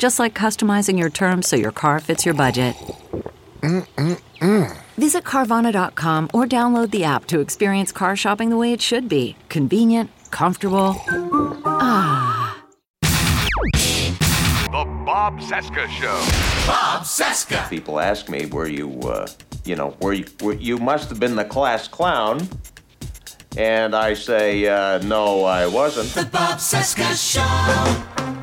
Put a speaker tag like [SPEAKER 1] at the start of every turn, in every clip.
[SPEAKER 1] Just like customizing your terms so your car fits your budget.
[SPEAKER 2] Mm-mm-mm.
[SPEAKER 1] Visit Carvana.com or download the app to experience car shopping the way it should be convenient, comfortable. Ah.
[SPEAKER 3] The Bob Cesca Show.
[SPEAKER 4] Bob Cesca.
[SPEAKER 5] People ask me, were you, uh, you know, were you, were, you must have been the class clown. And I say, uh, no, I wasn't.
[SPEAKER 4] The Bob Cesca Show.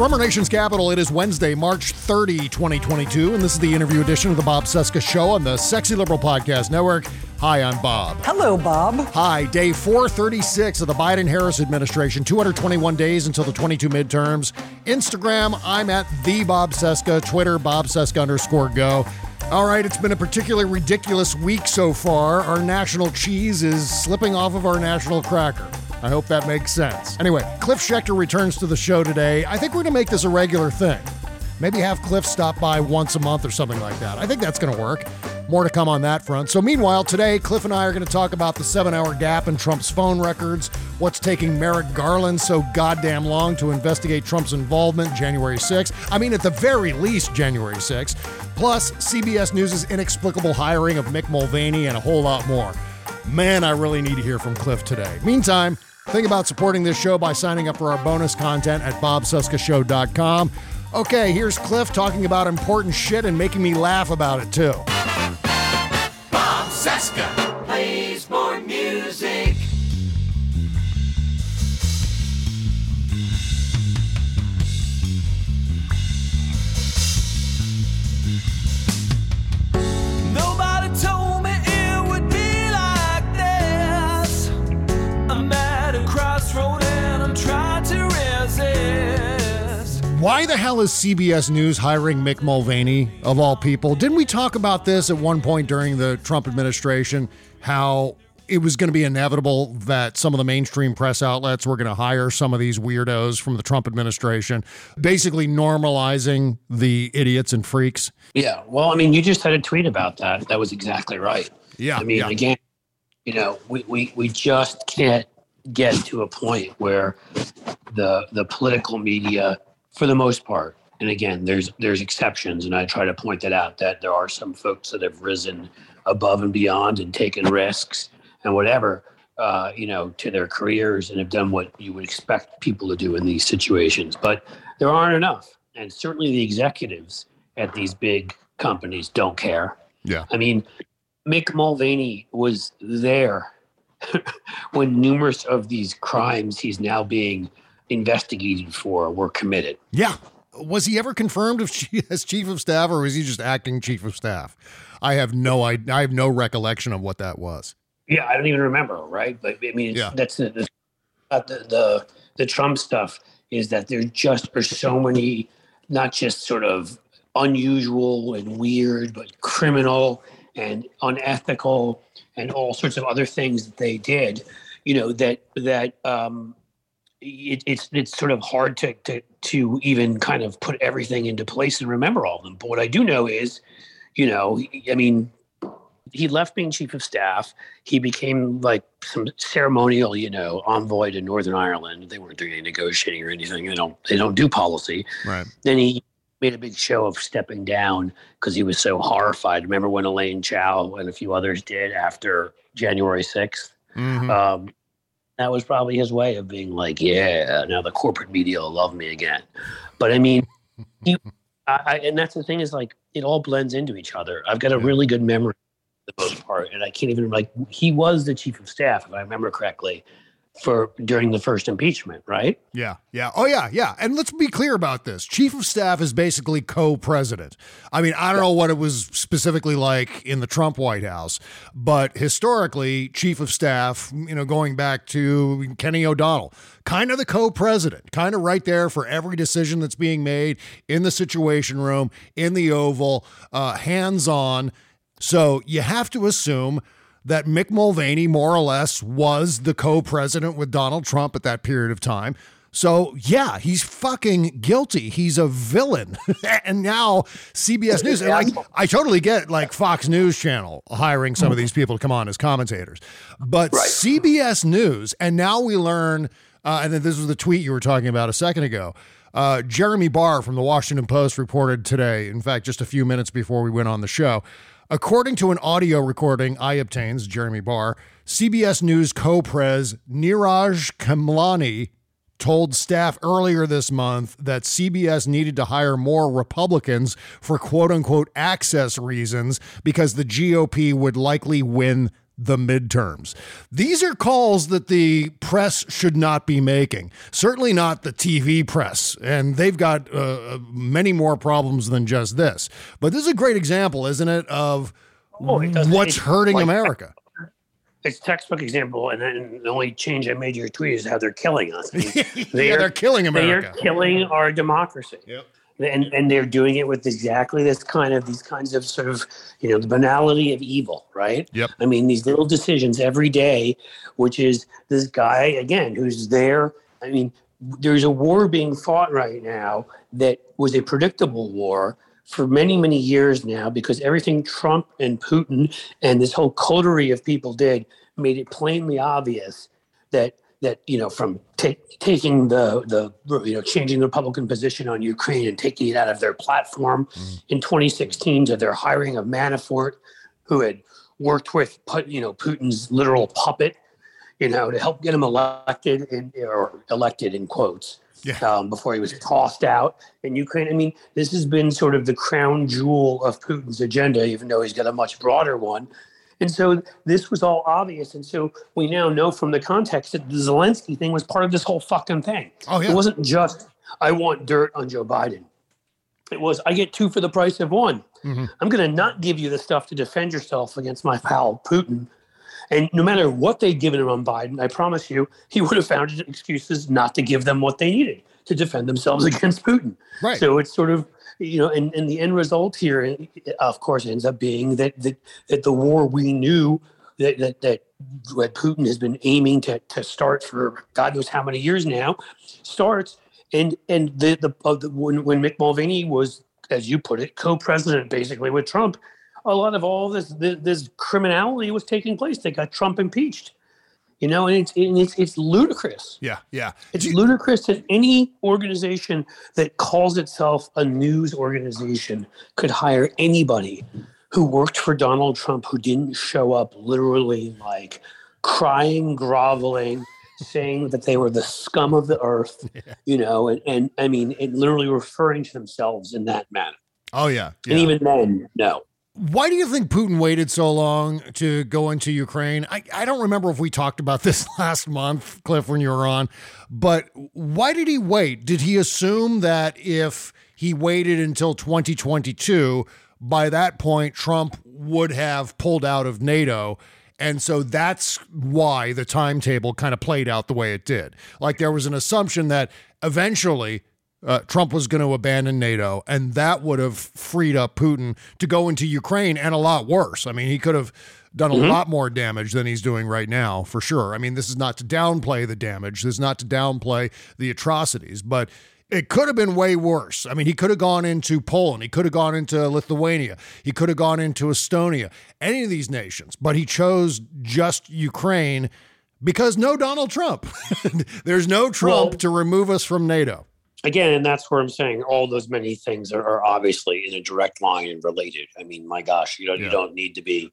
[SPEAKER 6] From our nation's capital, it is Wednesday, March 30, 2022, and this is the interview edition of the Bob Cesca Show on the Sexy Liberal Podcast Network. Hi, I'm Bob.
[SPEAKER 7] Hello, Bob.
[SPEAKER 6] Hi, day 436 of the Biden Harris administration, 221 days until the 22 midterms. Instagram, I'm at the Bob Cesca. Twitter, Bob Cesca underscore go. All right, it's been a particularly ridiculous week so far. Our national cheese is slipping off of our national cracker. I hope that makes sense. Anyway, Cliff Schecter returns to the show today. I think we're going to make this a regular thing. Maybe have Cliff stop by once a month or something like that. I think that's going to work. More to come on that front. So, meanwhile, today, Cliff and I are going to talk about the seven hour gap in Trump's phone records, what's taking Merrick Garland so goddamn long to investigate Trump's involvement January 6th. I mean, at the very least, January 6th. Plus, CBS News' inexplicable hiring of Mick Mulvaney and a whole lot more. Man, I really need to hear from Cliff today. Meantime, Think about supporting this show by signing up for our bonus content at bobcescashow.com. Okay, here's Cliff talking about important shit and making me laugh about it too.
[SPEAKER 4] Bob Cesca
[SPEAKER 6] Why the hell is CBS News hiring Mick Mulvaney, of all people? Didn't we talk about this at one point during the Trump administration? How it was going to be inevitable that some of the mainstream press outlets were going to hire some of these weirdos from the Trump administration, basically normalizing the idiots and freaks.
[SPEAKER 8] Yeah. Well, I mean, you just had a tweet about that. That was exactly right.
[SPEAKER 6] Yeah.
[SPEAKER 8] I mean,
[SPEAKER 6] yeah.
[SPEAKER 8] again, you know, we, we, we just can't get to a point where the the political media, for the most part, and again, there's there's exceptions, and I try to point that out that there are some folks that have risen above and beyond and taken risks and whatever, uh, you know, to their careers and have done what you would expect people to do in these situations. But there aren't enough, and certainly the executives at these big companies don't care.
[SPEAKER 6] Yeah.
[SPEAKER 8] I mean, Mick Mulvaney was there when numerous of these crimes he's now being investigated for were committed.
[SPEAKER 6] Yeah. Was he ever confirmed as chief of staff or was he just acting chief of staff? I have no I, I have no recollection of what that was.
[SPEAKER 8] Yeah, I don't even remember, right? But I mean,
[SPEAKER 6] Yeah.
[SPEAKER 8] that's the the, the the the Trump stuff is that there just are so many, not just sort of unusual and weird, but criminal and unethical and all sorts of other things that they did. You know that that um, it, it's it's sort of hard to, to to even kind of put everything into place and remember all of them. But what I do know is, you know, I mean, he left being chief of staff. He became like some ceremonial, you know, envoy to Northern Ireland. They weren't doing any negotiating or anything. They don't they don't do policy.
[SPEAKER 6] Right.
[SPEAKER 8] Then he made a big show of stepping down because he was so horrified. Remember when Elaine Chao and a few others did after January 6th?
[SPEAKER 6] Mhm.
[SPEAKER 8] Um, that was probably his way of being like, yeah, now the corporate media will love me again. But I mean, he, I, I, and that's the thing is like it all blends into each other. I've got a really good memory for the most part, and I can't even like he was the chief of staff, if I remember correctly, for during the first impeachment, right?
[SPEAKER 6] Yeah, yeah. Oh, yeah, yeah. And let's be clear about this. Chief of staff is basically co president. I mean, I don't know what it was specifically like in the Trump White House, but historically, chief of staff, you know, going back to Kenny O'Donnell, kind of the co president, kind of right there for every decision that's being made in the Situation Room, in the Oval, uh, hands on. So you have to assume that Mick Mulvaney more or less was the co-president with Donald Trump at that period of time. So yeah, he's fucking guilty. He's a villain. and now CBS News, and like I totally get like Fox News Channel hiring some of these people to come on as commentators, but CBS News, and now we learn, uh, and then this was the tweet you were talking about a second ago. Uh, Jeremy Barr from the Washington Post reported today, in fact, just a few minutes before we went on the show, According to an audio recording I obtained, Jeremy Barr, CBS News co-pres Neeraj Khemlani told staff earlier this month that CBS needed to hire more Republicans for quote unquote access reasons because the GOP would likely win the midterms. These are calls that the press should not be making. Certainly not the TV press. And they've got uh, many more problems than just this. But this is a great example, isn't it, of
[SPEAKER 8] Oh, it
[SPEAKER 6] what's hurting
[SPEAKER 8] like-
[SPEAKER 6] America?
[SPEAKER 8] It's textbook example, and then the only change I made to your tweet is how they're killing us. I mean,
[SPEAKER 6] yeah, they're killing America.
[SPEAKER 8] They are killing our democracy.
[SPEAKER 6] Yep.
[SPEAKER 8] And and they're doing it with exactly this kind of these kinds of sort of you know the banality of evil, right?
[SPEAKER 6] Yep.
[SPEAKER 8] I mean these little decisions every day, which is this guy again who's there. I mean, there's a war being fought right now that was a predictable war for many many years now because everything Trump and Putin and this whole coterie of people did made it plainly obvious that that you know from ta- taking the the you know changing the Republican position on Ukraine and taking it out of their platform in 2016 to their hiring of Manafort, who had worked with you know Putin's literal puppet, you know, to help get him elected in, or elected in quotes.
[SPEAKER 6] Yeah.
[SPEAKER 8] Um, before he was tossed out in Ukraine. I mean, this has been sort of the crown jewel of Putin's agenda, even though he's got a much broader one. And so this was all obvious. And so we now know from the context that the Zelensky thing was part of this whole fucking thing.
[SPEAKER 6] Oh, yeah.
[SPEAKER 8] It wasn't just, I want dirt on Joe Biden. It was, I get two for the price of one.
[SPEAKER 6] Mm-hmm.
[SPEAKER 8] I'm going to not give you the stuff to defend yourself against my pal Putin. And no matter what they'd given him on Biden, I promise you, he would have found excuses not to give them what they needed to defend themselves against Putin.
[SPEAKER 6] Right.
[SPEAKER 8] So it's sort of, you know, and, and the end result here, of course, ends up being that that, that the war we knew that, that that Putin has been aiming to, to start for God knows how many years now starts. And and the the, uh, the when when Mick Mulvaney was, as you put it, co-president basically with Trump, a lot of all this this, this criminality was taking place. They got Trump impeached, you know, and it's and it's it's ludicrous.
[SPEAKER 6] Yeah, yeah.
[SPEAKER 8] It's ludicrous that any organization that calls itself a news organization could hire anybody who worked for Donald Trump who didn't show up literally like crying, groveling, saying that they were the scum of the earth, you know, and, and I mean, and literally referring to themselves in that manner.
[SPEAKER 6] Oh, yeah. yeah.
[SPEAKER 8] And even then, no.
[SPEAKER 6] Why do you think Putin waited so long to go into Ukraine? I, I don't remember if we talked about this last month, Cliff, when you were on, but why did he wait? Did he assume that if he waited until 2022, by that point, Trump would have pulled out of NATO? And so that's why the timetable kind of played out the way it did. Like there was an assumption that eventually uh, Trump was going to abandon NATO, and that would have freed up Putin to go into Ukraine and a lot worse. I mean, he could have done a lot more damage than he's doing right now, for sure. I mean, this is not to downplay the damage, this is not to downplay the atrocities, but it could have been way worse. I mean, he could have gone into Poland, he could have gone into Lithuania, he could have gone into Estonia, any of these nations, but he chose just Ukraine because no Donald Trump. There's no Trump
[SPEAKER 8] Well-
[SPEAKER 6] to remove us from NATO.
[SPEAKER 8] Again, and that's where I'm saying all those many things are, are obviously in a direct line and related. I mean, my gosh, you don't
[SPEAKER 6] Yeah.
[SPEAKER 8] you don't need to be,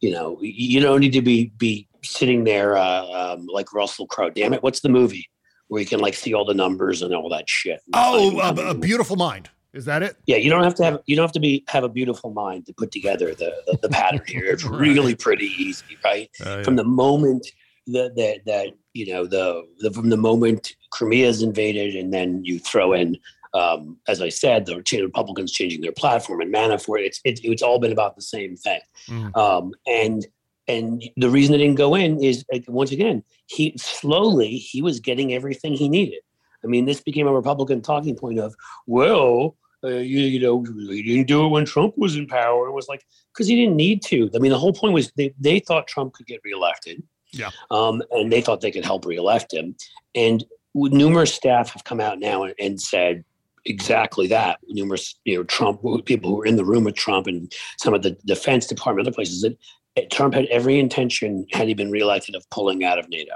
[SPEAKER 8] you know, you don't need to be be sitting there uh, um, like Russell Crowe. Damn it, what's the movie where you can like see all the numbers and all that shit?
[SPEAKER 6] Oh, a, a beautiful mind. Is that it?
[SPEAKER 8] Yeah, you don't have to have you don't have to be have a beautiful mind to put together the the, the pattern here. It's really pretty easy, right?
[SPEAKER 6] Oh, yeah.
[SPEAKER 8] From the moment that that that you know the, the from the moment Crimea is invaded, and then you throw in, um, as I said, the Republicans changing their platform and Manafort. It's it's it's all been about the same thing,
[SPEAKER 6] Mhm.
[SPEAKER 8] um, and and the reason it didn't go in is once again he slowly he was getting everything he needed. I mean, this became a Republican talking point of, well, uh, you, you know, he didn't do it when Trump was in power. It was like, because he didn't need to. I mean, the whole point was they, they thought Trump could get reelected.
[SPEAKER 6] Yeah.
[SPEAKER 8] Um, and they thought they could help reelect him. And numerous staff have come out now and, and said exactly that. Numerous, you know, Trump people who were in the room with Trump and some of the Defense Department, other places that uh, Trump had every intention, had he been reelected, of pulling out of NATO.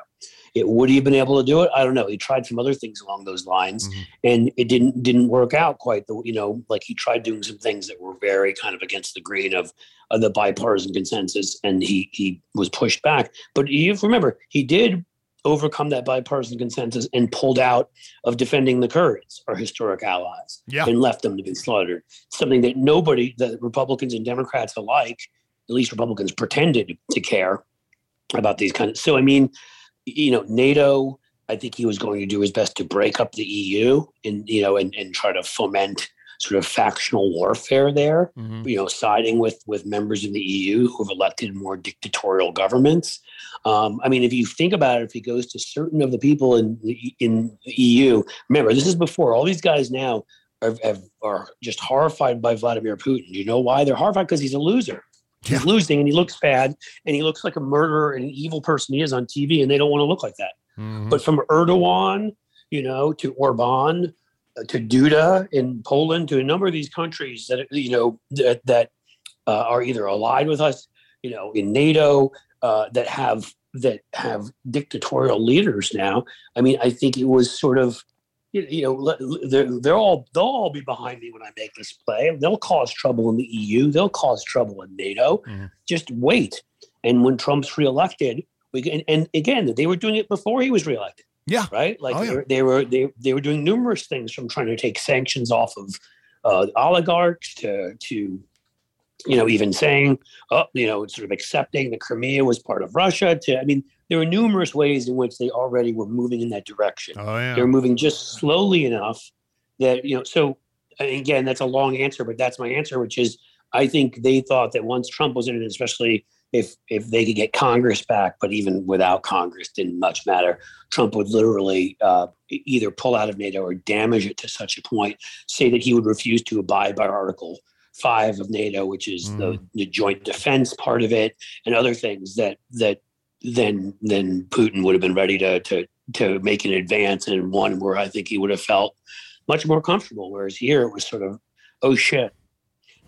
[SPEAKER 8] It would he have been able to do it? I don't know. He tried some other things along those lines, and it didn't didn't work out quite. The you know, like he tried doing some things that were very kind of against the grain of, of the bipartisan consensus, and he he was pushed back. But you remember, he did overcome that bipartisan consensus and pulled out of defending the Kurds, our historic allies,
[SPEAKER 6] Yeah.
[SPEAKER 8] and left them to be slaughtered. Something that nobody, the Republicans and Democrats alike, at least Republicans pretended to care about these kind of. So I mean, you know, NATO. I think he was going to do his best to break up the EU and you know and, and try to foment sort of factional warfare there.
[SPEAKER 6] Mhm.
[SPEAKER 8] You know, siding with with members of the EU who have elected more dictatorial governments. Um, I mean, if you think about it, if he goes to certain of the people in the, in the EU, remember this is before all these guys now are, have, are just horrified by Vladimir Putin. You know why? They're horrified because he's a loser. He's losing and he looks bad and he looks like a murderer and an evil person he is on TV, and they don't want to look like that.
[SPEAKER 6] Mhm.
[SPEAKER 8] But from Erdogan, you know, to Orban, to Duda in Poland, to a number of these countries that you know that, that uh, are either allied with us, you know, in NATO, uh, that have that have dictatorial leaders now. I mean, I think it was sort of. You know, they're, they're all they'll all be behind me when I make this play. They'll cause trouble in the EU. They'll cause trouble in NATO.
[SPEAKER 6] Mhm.
[SPEAKER 8] Just wait. And when Trump's reelected, we can, and again, they were doing it before he was reelected
[SPEAKER 6] Yeah.
[SPEAKER 8] right? Like
[SPEAKER 6] Oh, yeah.
[SPEAKER 8] they, were, they they were doing numerous things from trying to take sanctions off of uh, oligarchs to to you know even saying oh you know sort of accepting that Crimea was part of Russia. To I mean, there were numerous ways in which they already were moving in that direction.
[SPEAKER 6] Oh yeah.
[SPEAKER 8] They were moving just slowly enough that you know. So again, that's a long answer, but that's my answer, which is I think they thought that once Trump was in it, especially if if they could get Congress back, but even without Congress, didn't much matter. Trump would literally uh, either pull out of NATO or damage it to such a point, say that he would refuse to abide by Article Five of NATO, which is the, the joint defense part of it, and other things that that then then Putin would have been ready to to to make an advance and one where I think he would have felt much more comfortable. Whereas here it was sort of, oh shit,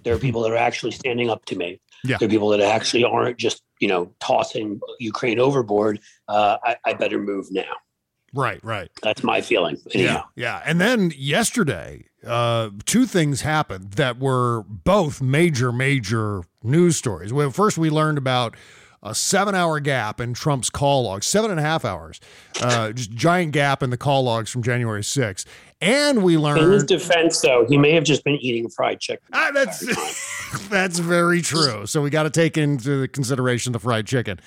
[SPEAKER 8] there are people that are actually standing up to me.
[SPEAKER 6] Yeah.
[SPEAKER 8] There are people that actually aren't just you know tossing Ukraine overboard. Uh, I, I better move now.
[SPEAKER 6] Right. Right.
[SPEAKER 8] That's my feeling.
[SPEAKER 6] Yeah, yeah. And then yesterday, uh, two things happened that were both major, major news stories. Well, first, we learned about a seven hour gap in Trump's call logs, seven and a half hours, uh, just giant gap in the call logs from January 6th. And we
[SPEAKER 8] In his
[SPEAKER 6] learned
[SPEAKER 8] defense, though, he may have just been eating fried chicken.
[SPEAKER 6] Ah, that's that's very true. So we got to take into consideration the fried chicken.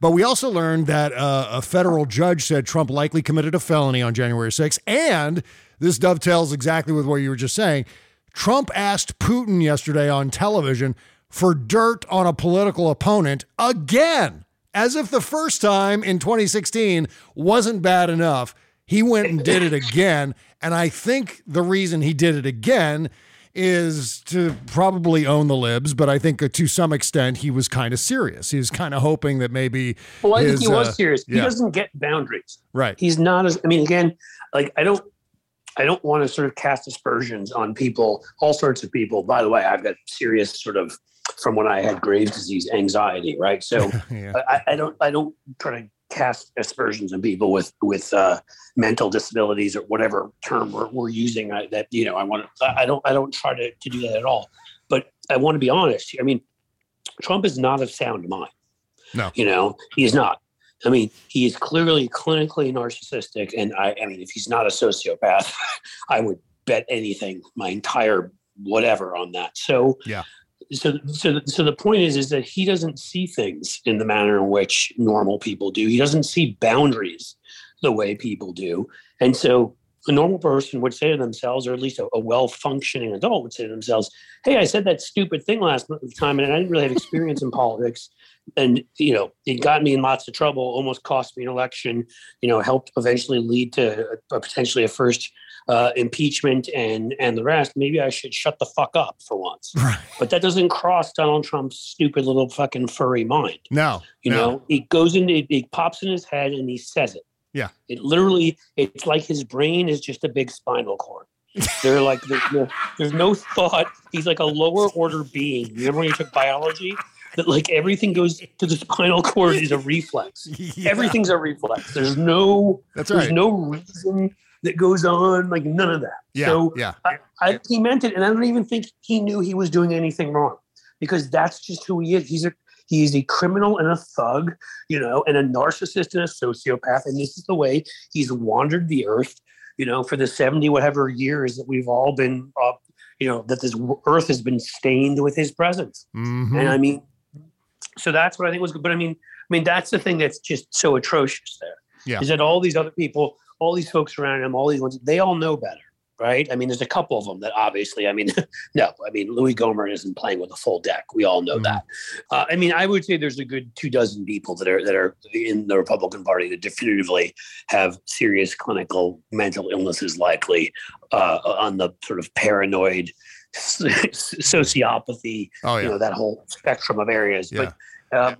[SPEAKER 6] But we also learned that uh, a federal judge said Trump likely committed a felony on January 6th. And this dovetails exactly with what you were just saying. Trump asked Putin yesterday on television for dirt on a political opponent again, as if the first time in 2016 wasn't bad enough. He went and did it again. And I think the reason he did it again is to probably own the libs, but I think to some extent he was kind of serious. He was kind of hoping that maybe.
[SPEAKER 8] Well, I think he was
[SPEAKER 6] uh,
[SPEAKER 8] serious. He
[SPEAKER 6] yeah.
[SPEAKER 8] doesn't get boundaries.
[SPEAKER 6] Right.
[SPEAKER 8] He's not as. I mean, again, like I don't. I don't want to sort of cast aspersions on people, all sorts of people. By the way, I've got serious sort of from when I had Graves' disease anxiety, right? So
[SPEAKER 6] Yeah.
[SPEAKER 8] I, I don't I don't try to cast aspersions on people with with uh, mental disabilities or whatever term we're, we're using. I, that you know, I want to. I don't I don't try to, to do that at all. But I want to be honest. I mean, Trump is not of sound mind.
[SPEAKER 6] No.
[SPEAKER 8] You know, he's not. I mean, he is clearly clinically narcissistic, and I, I mean, if he's not a sociopath, I would bet anything, my entire whatever on that. So,
[SPEAKER 6] Yeah.
[SPEAKER 8] So, so, so the point is, is that he doesn't see things in the manner in which normal people do. He doesn't see boundaries the way people do, and so a normal person would say to themselves, or at least a, a well-functioning adult would say to themselves, "Hey, I said that stupid thing last time, and I didn't really have experience in politics." and you know it got me in lots of trouble almost cost me an election you know helped eventually lead to a, a potentially a first uh, impeachment and and the rest maybe i should shut the fuck up for once
[SPEAKER 6] Right.
[SPEAKER 8] but that doesn't cross donald trump's stupid little fucking furry mind
[SPEAKER 6] No.
[SPEAKER 8] you
[SPEAKER 6] no.
[SPEAKER 8] know it goes in it, it pops in his head and he says it
[SPEAKER 6] Yeah.
[SPEAKER 8] it literally it's like his brain is just a big spinal cord they're like there's no, there's no thought he's like a lower order being You remember when you took biology that like everything goes to the spinal cord is a reflex
[SPEAKER 6] Yeah.
[SPEAKER 8] everything's a reflex there's no
[SPEAKER 6] That's
[SPEAKER 8] there's
[SPEAKER 6] right.
[SPEAKER 8] no reason that goes on like none of that
[SPEAKER 6] Yeah.
[SPEAKER 8] so
[SPEAKER 6] yeah.
[SPEAKER 8] I, I, he meant it, and I don't even think he knew he was doing anything wrong, because that's just who he is. He's a he's a criminal and a thug, you know, and a narcissist and a sociopath, and this is the way he's wandered the earth, you know, for the seventy whatever years that we've all been, uh, you know, that this earth has been stained with his presence.
[SPEAKER 6] Mhm.
[SPEAKER 8] And I mean, so that's what I think was good. But I mean, I mean, that's the thing that's just so atrocious there.
[SPEAKER 6] Yeah.
[SPEAKER 8] Is that all these other people, all these folks around him, all these ones, they all know better, right? I mean, there's a couple of them that obviously, I mean, no, I mean, Louis Gohmert isn't playing with a full deck. We all know
[SPEAKER 6] Mhm.
[SPEAKER 8] that. Uh, I mean, I would say there's a good two dozen people that are that are in the Republican Party that definitively have serious clinical mental illnesses, likely uh, on the sort of paranoid sociopathy
[SPEAKER 6] Oh
[SPEAKER 8] you know that whole spectrum of areas.
[SPEAKER 6] Yeah.
[SPEAKER 8] But uh,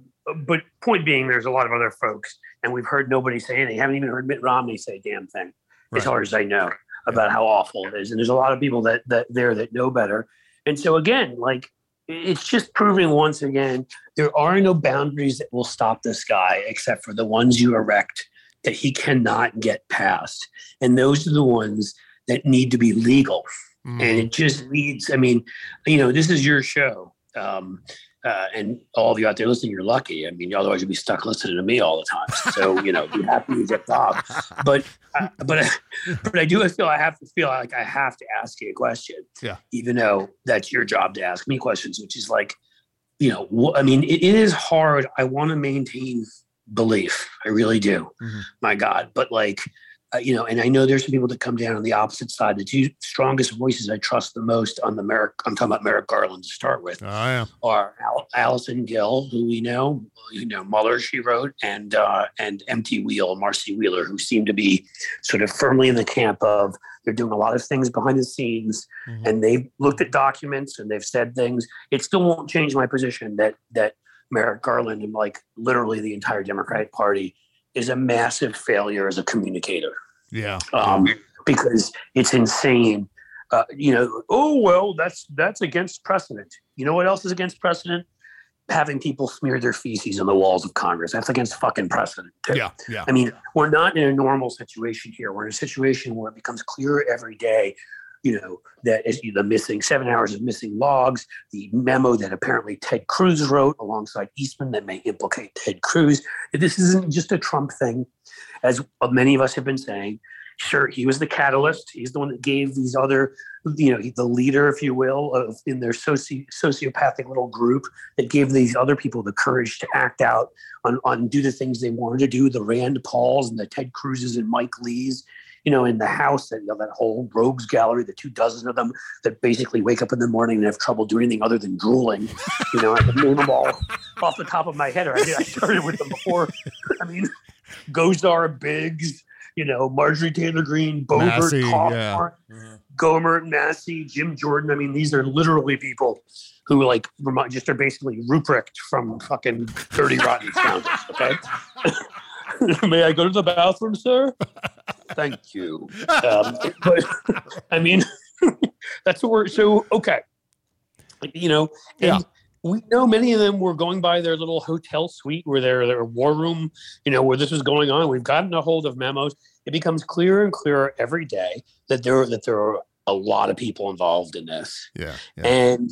[SPEAKER 8] but point being, there's a lot of other folks, and we've heard nobody say anything. Haven't even heard Mitt Romney say a damn thing,
[SPEAKER 6] Right.
[SPEAKER 8] as hard as I know about how awful it is. And there's a lot of people that that there that know better. And so again, like it's just proving once again there are no boundaries that will stop this guy except for the ones you erect that he cannot get past, and those are the ones that need to be legal
[SPEAKER 6] Mhm.
[SPEAKER 8] and it just leads. I mean, you know, this is your show, um, uh, and all of you out there listening, you're lucky. I mean, otherwise you'd be stuck listening to me all the time. So you know, be happy you get Bob. But uh, but but I do feel I have to feel like I have to ask you a question.
[SPEAKER 6] Yeah.
[SPEAKER 8] Even though that's your job to ask me questions, which is like, you know, wh- I mean, it, it is hard. I want to maintain belief. I really do.
[SPEAKER 6] Mhm.
[SPEAKER 8] My God, but like uh, you know, and I know there's some people that come down on the opposite side. The two strongest voices I trust the most on the Merrick, I'm talking about Merrick Garland to start with,
[SPEAKER 6] Oh yeah.
[SPEAKER 8] are Al- Allison Gill, who we know, you know, Mueller, she wrote, and uh, and Empty Wheel, Marcy Wheeler, who seem to be sort of firmly in the camp of they're doing a lot of things behind the scenes,
[SPEAKER 6] Mhm.
[SPEAKER 8] and they've looked at documents and they've said things. It still won't change my position that that Merrick Garland and like literally the entire Democratic Party is a massive failure as a communicator
[SPEAKER 6] Yeah.
[SPEAKER 8] um, because it's insane. Uh, you know, oh well, that's that's against precedent. You know what else is against precedent? Having people smear their feces on the walls of Congress. That's against fucking precedent. too.
[SPEAKER 6] Yeah. Yeah.
[SPEAKER 8] I mean, we're not in a normal situation here. We're in a situation where it becomes clearer every day, you know, that is the missing seven hours of missing logs, the memo that apparently Ted Cruz wrote alongside Eastman that may implicate Ted Cruz. This isn't just a Trump thing, as many of us have been saying. Sure, he was the catalyst. He's the one that gave these other, you know, the leader, if you will, of in their soci- sociopathic little group that gave these other people the courage to act out on, on do the things they wanted to do, the Rand Pauls and the Ted Cruzes and Mike Lees, you know, in the House, that, you know, that whole rogues gallery, the two dozen of them that basically wake up in the morning and have trouble doing anything other than drooling. You know, I can name them all off the top of my head. I, I started with them before. I mean, Gosar Biggs, you know, Marjorie Taylor Greene,
[SPEAKER 6] Boebert,
[SPEAKER 8] Kaufman,
[SPEAKER 6] yeah.
[SPEAKER 8] Mm-hmm. Gohmert, Massey, Jim Jordan. I mean, these are literally people who like just are basically Ruprecht from fucking Dirty Rotten Scoundrels. Okay. May I go to the bathroom, sir? Thank you. Um, but I mean, that's what we're so okay. You know, and
[SPEAKER 6] Yeah.
[SPEAKER 8] we know many of them were going by their little hotel suite where their their war room, you know, where this was going on. We've gotten a hold of memos. It becomes clearer and clearer every day that there that there are a lot of people involved in this
[SPEAKER 6] Yeah. Yeah.
[SPEAKER 8] and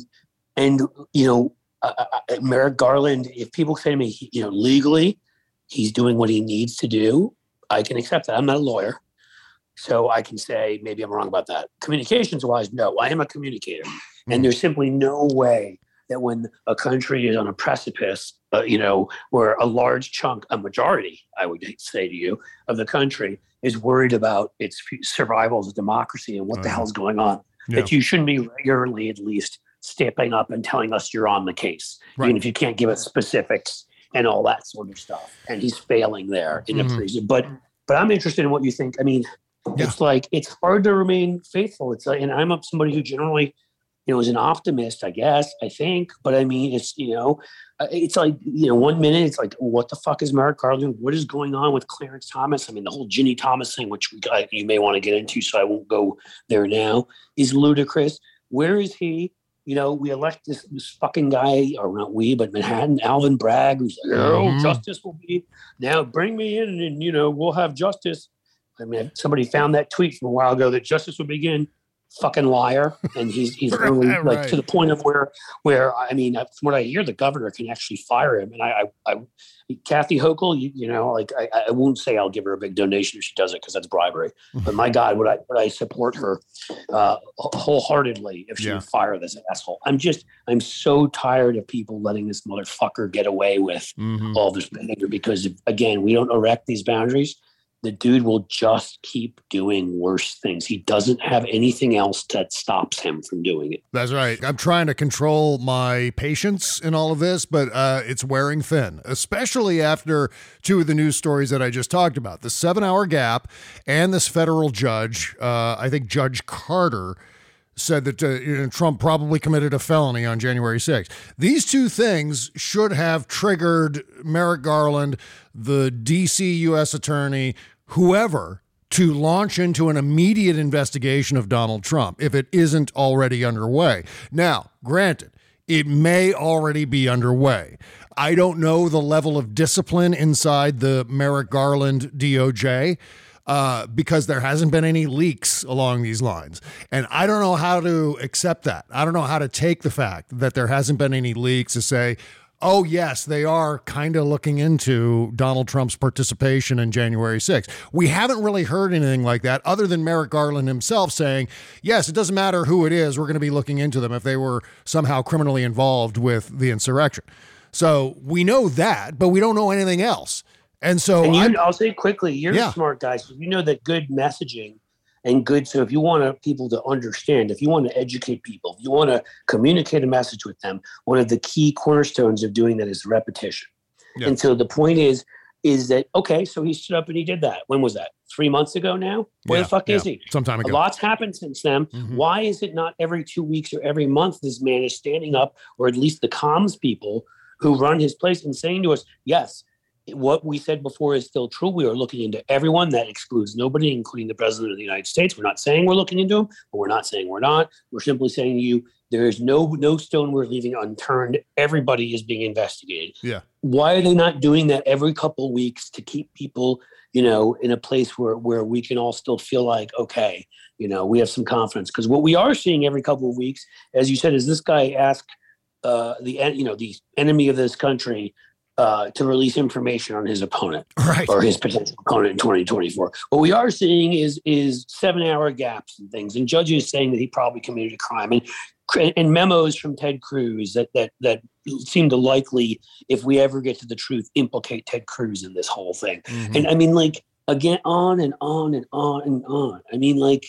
[SPEAKER 8] and you know uh, uh, Merrick Garland. If people say to me, you know, legally, he's doing what he needs to do, I can accept that. I'm not a lawyer. So I can say maybe I'm wrong about that. Communications wise, no, I am a communicator. And there's simply no way that when a country is on a precipice, uh, you know, where a large chunk, a majority, I would say to you, of the country is worried about its survival as a democracy and what the
[SPEAKER 6] Uh-huh.
[SPEAKER 8] hell's going on,
[SPEAKER 6] Yeah.
[SPEAKER 8] that you shouldn't be regularly at least stepping up and telling us you're on the case,
[SPEAKER 6] Right.
[SPEAKER 8] even if you can't give us specifics and all that sort of stuff. And he's failing there in
[SPEAKER 6] Mhm.
[SPEAKER 8] a prison. But but I'm interested in what you think. I mean,
[SPEAKER 6] Yeah.
[SPEAKER 8] it's like it's hard to remain faithful. It's like, and I'm somebody who generally, you know, is an optimist. I guess I think, but I mean, it's you know, uh, it's like you know, one minute it's like, what the fuck is Merrick Garland? What is going on with Clarence Thomas? I mean, the whole Ginni Thomas thing, which we got, you may want to get into, so I won't go there now, is ludicrous. Where is he? You know, we elect this, this fucking guy, or not we, but Manhattan, Alvin Bragg, who's like, oh,
[SPEAKER 6] Mhm.
[SPEAKER 8] justice will be now. Bring me in, and you know, we'll have justice. I mean, somebody found that tweet from a while ago that justice would begin. Fucking liar, and he's he's really like
[SPEAKER 6] right.
[SPEAKER 8] to the point of where where I mean, from what I hear, the governor can actually fire him. And I, I, I Kathy Hochul, you, you know, like I, I won't say I'll give her a big donation if she does it because that's bribery. But my God, would I would I support her uh, wholeheartedly if she
[SPEAKER 6] Yeah.
[SPEAKER 8] would fire this asshole? I'm just I'm so tired of people letting this motherfucker get away with
[SPEAKER 6] Mhm.
[SPEAKER 8] all this behavior because if, again, we don't erect these boundaries. The dude will just keep doing worse things. He doesn't have anything else that stops him from doing it.
[SPEAKER 6] That's right. I'm trying to control my patience in all of this, but uh, it's wearing thin, especially after two of the news stories that I just talked about the seven hour gap and this federal judge, uh, I think Judge Carter. Said that uh, Trump probably committed a felony on January 6th. These two things should have triggered Merrick Garland, the DC U.S. attorney, whoever, to launch into an immediate investigation of Donald Trump if it isn't already underway. Now, granted, it may already be underway. I don't know the level of discipline inside the Merrick Garland DOJ uh, because there hasn't been any leaks along these lines. And I don't know how to accept that. I don't know how to take the fact that there hasn't been any leaks to say, oh, yes, they are kind of looking into Donald Trump's participation in January 6th. We haven't really heard anything like that other than Merrick Garland himself saying, yes, it doesn't matter who it is, we're going to be looking into them if they were somehow criminally involved with the insurrection. So we know that, but we don't know anything else. And so
[SPEAKER 8] and you, I'll say quickly, you're
[SPEAKER 6] Yeah.
[SPEAKER 8] a smart guy, so you know that good messaging and good. So if you want people to understand, if you want to educate people, if you want to communicate a message with them, one of the key cornerstones of doing that is repetition.
[SPEAKER 6] Yeah.
[SPEAKER 8] And so the point is, is that okay? So he stood up and he did that. When was that? Three months ago now. Where
[SPEAKER 6] Yeah,
[SPEAKER 8] the fuck is he?
[SPEAKER 6] Some time
[SPEAKER 8] A
[SPEAKER 6] ago.
[SPEAKER 8] lot's happened since then.
[SPEAKER 6] Mhm.
[SPEAKER 8] Why is it not every two weeks or every month this man is standing up, or at least the comms people who run his place and saying to us, yes, what we said before is still true. We are looking into everyone. That excludes nobody, including the president of the United States. We're not saying we're looking into him, but we're not saying we're not. We're simply saying to you, there is no no stone we're leaving unturned. Everybody is being investigated.
[SPEAKER 6] Yeah.
[SPEAKER 8] Why are they not doing that every couple of weeks to keep people, you know, in a place where where we can all still feel like, okay, you know, we have some confidence? Because what we are seeing every couple of weeks, as you said, is this guy asked uh, the you know the enemy of this country uh, to release information on his opponent
[SPEAKER 6] Right.
[SPEAKER 8] or his potential opponent in 2024. What we are seeing is is seven hour gaps and things, and judges saying that he probably committed a crime, and and memos from Ted Cruz that that that seem to likely, if we ever get to the truth, implicate Ted Cruz in this whole thing.
[SPEAKER 6] Mhm.
[SPEAKER 8] And I mean, like again, on and on and on and on. I mean, like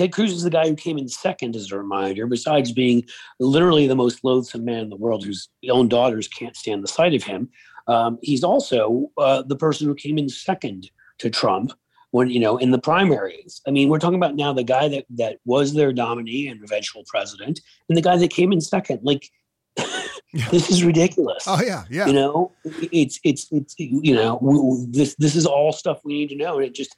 [SPEAKER 8] Ted Cruz is the guy who came in second, as a reminder, besides being literally the most loathsome man in the world, whose own daughters can't stand the sight of him. Um, he's also uh, the person who came in second to Trump when you know in the primaries. I mean, we're talking about now the guy that that was their nominee and eventual president, and the guy that came in second. Like, this is ridiculous.
[SPEAKER 6] Oh, yeah. Yeah.
[SPEAKER 8] You know, it's it's it's you know w- w- this this is all stuff we need to know, and it just.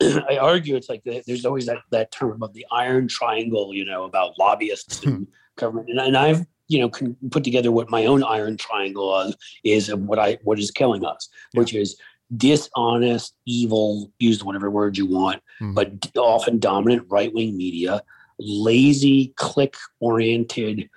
[SPEAKER 8] I argue it's like the, there's always that, that term about the iron triangle, you know, about lobbyists and government, and, and I've you know can put together what my own iron triangle is, is of what I what is killing us, which is dishonest, evil, use whatever word you want,
[SPEAKER 6] Mhm.
[SPEAKER 8] but often dominant right wing media, lazy, click oriented,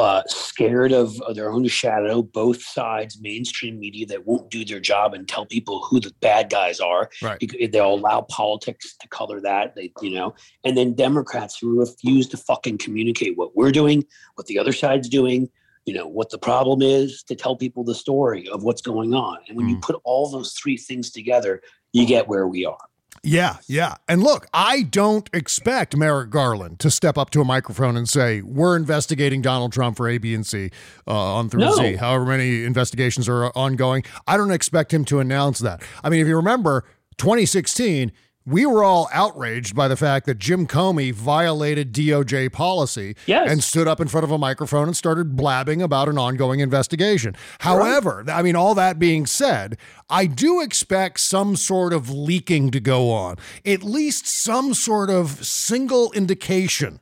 [SPEAKER 8] uh, scared of, of their own shadow. Both sides, mainstream media that won't do their job and tell people who the bad guys are.
[SPEAKER 6] Right.
[SPEAKER 8] They'll allow politics to color that. They, you know, and then Democrats who refuse to fucking communicate what we're doing, what the other side's doing. You know what the problem is to tell people the story of what's going on. And when you
[SPEAKER 6] Mm.
[SPEAKER 8] put all those three things together, you get where we are.
[SPEAKER 6] Yeah, yeah. And look, I don't expect Merrick Garland to step up to a microphone and say, We're investigating Donald Trump for A, B, and C uh, on through
[SPEAKER 8] No.
[SPEAKER 6] Z, however many investigations are ongoing. I don't expect him to announce that. I mean, if you remember 2016, we were all outraged by the fact that Jim Comey violated DOJ policy
[SPEAKER 8] Yes.
[SPEAKER 6] and stood up in front of a microphone and started blabbing about an ongoing investigation. However, I mean, all that being said, I do expect some sort of leaking to go on, at least some sort of single indication